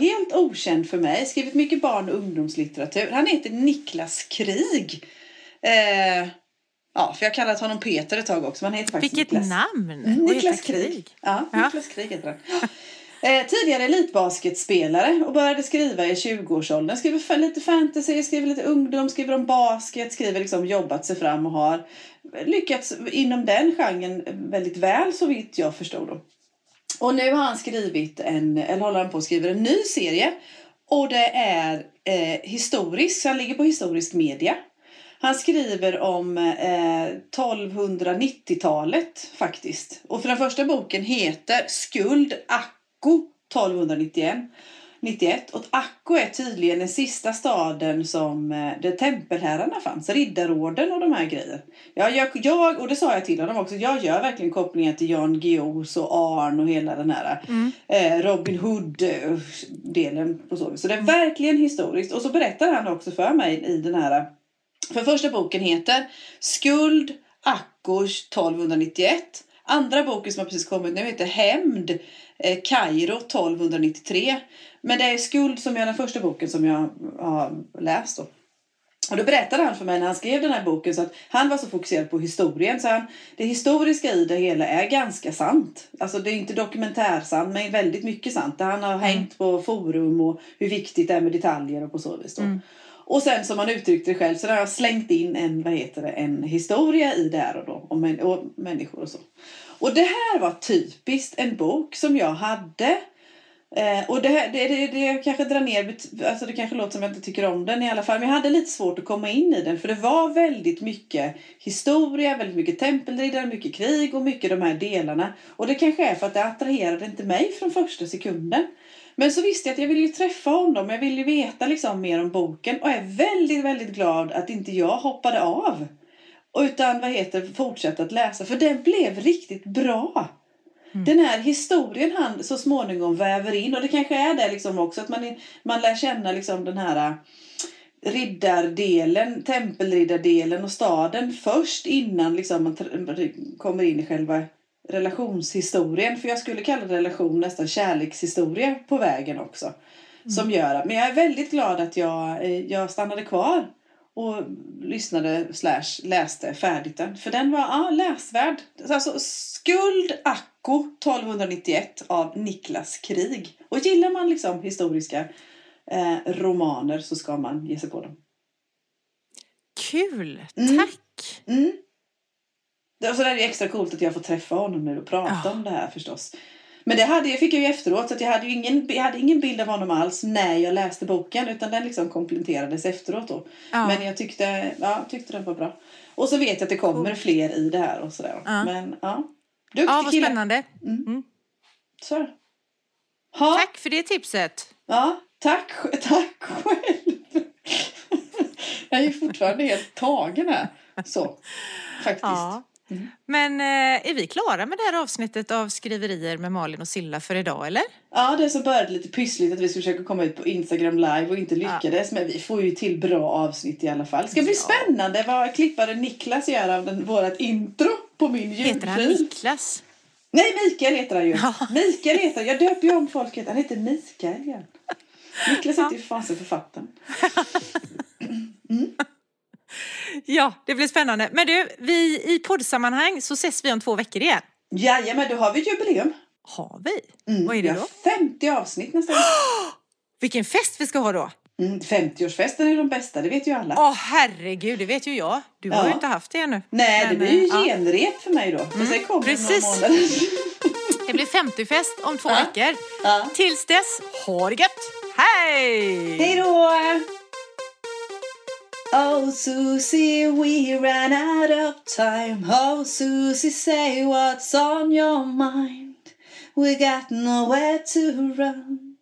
helt okänd för mig. Skrivit mycket barn och ungdomslitteratur. Han heter Niklas Krig. Eh, ja, för jag kallat honom Peter ett tag också. Men han heter faktiskt Vilket Niklas. namn! Niklas Krig. Krig. Ja, ja, Niklas Krig heter han. (laughs) Eh, tidigare elitbasketspelare och började skriva i 20-årsåldern. Skriver lite fantasy, skriver lite ungdom, skriver om basket, skriver liksom jobbat sig fram och har lyckats inom den genren väldigt väl så vitt jag förstod. Då. Och nu har han skrivit en, eller håller han på att skriva en ny serie. Och det är eh, så han ligger på historisk media. Han skriver om eh, 1290-talet faktiskt. Och för den första boken heter Skuld Akko 1291. 91. Och Akko är tydligen den sista staden som eh, där tempelherrarna fanns. Riddarorden och de här grejerna. Ja, jag, jag, och det sa jag till honom också. Jag gör verkligen kopplingen till Jan Guillous och Arn och hela den här mm. eh, Robin Hood-delen. på så Så det är verkligen historiskt. Och så berättar han också för mig i den här. För första boken heter Skuld Akko 1291. Andra boken som har precis kommit nu heter Hämnd eh, Kairo 1293. Men det är skuld som är den första boken som jag har läst. Då. Och då berättade han för mig när han skrev den här boken så att han var så fokuserad på historien så han, det historiska i det hela är ganska sant. Alltså det är inte dokumentärsant men väldigt mycket sant. Han har mm. hängt på forum och hur viktigt det är med detaljer och på så vis. Då. Mm. Och sen som man uttryckte det själv så har jag slängt in en, vad heter det, en historia i det här och då, om, och människor och så. Och det här var typiskt en bok som jag hade Eh, och det, här, det, det, det kanske drar ner, alltså det kanske låter som att jag inte tycker om den i alla fall. Men jag hade lite svårt att komma in i den. För det var väldigt mycket historia, väldigt mycket tempelriddare, mycket krig och mycket de här delarna. Och det kanske är för att det attraherade inte mig från första sekunden. Men så visste jag att jag ville träffa honom, jag ville ju veta liksom mer om boken. Och är väldigt, väldigt glad att inte jag hoppade av. Utan vad heter fortsatte att läsa. För den blev riktigt bra. Mm. Den här historien han så småningom väver in och det kanske är det liksom också att man, man lär känna liksom den här äh, riddardelen, tempelriddardelen och staden först innan liksom man kommer in i själva relationshistorien. För jag skulle kalla relation nästan kärlekshistoria på vägen också. Mm. Som gör Men jag är väldigt glad att jag, eh, jag stannade kvar och lyssnade slash läste färdigt den. För den var ja, läsvärd. Alltså Skuld Akko 1291 av Niklas Krig. Och gillar man liksom historiska eh, romaner så ska man ge sig på dem. Kul! Mm. Tack! Mm. Det, och så är det extra coolt att jag får träffa honom nu och prata ja. om det här förstås. Men det hade, jag fick jag ju efteråt så jag hade ingen, jag hade ingen bild av honom alls när jag läste boken utan den liksom kompletterades efteråt då. Ja. Men jag tyckte, ja, tyckte den var bra. Och så vet jag att det kommer cool. fler i det här och sådär. Ja. Men ja, duktig ja, vad kille. spännande. Mm. Mm. Så. Ha. Tack för det tipset. Ja, tack, tack själv. (laughs) jag är fortfarande helt tagen här. Så, faktiskt. Ja. Mm. Men eh, är vi klara med det här avsnittet av skriverier med Malin och Silla för idag eller? Ja, det som började lite pyssligt att vi skulle försöka komma ut på Instagram live och inte lyckades. Ja. Men vi får ju till bra avsnitt i alla fall. Det ska bli ja. spännande vad klippare Niklas gör av den, vårat intro på min ljudfil. Heter han Niklas? Nej, Mikael heter han ju. Ja. Mikael heter. Jag döper ju om folket. Han heter Mikael igen. Niklas heter ju fasen författaren. (laughs) Mm. Ja, det blir spännande. Men du, vi, i poddsammanhang så ses vi om två veckor igen. Jajamän, då har vi ett jubileum. Har vi? Mm, Vad är det har då? 50 avsnitt nästan. (gasps) Vilken fest vi ska ha då! Mm, 50-årsfesten är de bästa, det vet ju alla. Åh herregud, det vet ju jag. Du har Ja. ju inte haft det ännu. Nej, det Men, blir ju eh, ja. genrep för mig då. För sen kommer precis. Det blir 50-fest om två Ja. veckor. Ja. Tills dess, ha det gött! Hej! Hej då! Oh Susie, we ran out of time. Oh Susie, say what's on your mind. We got nowhere to run.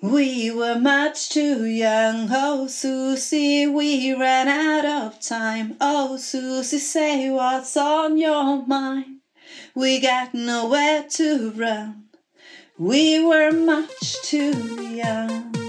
We were much too young. Oh Susie, we ran out of time. Oh Susie, say what's on your mind. We got nowhere to run. We were much too young.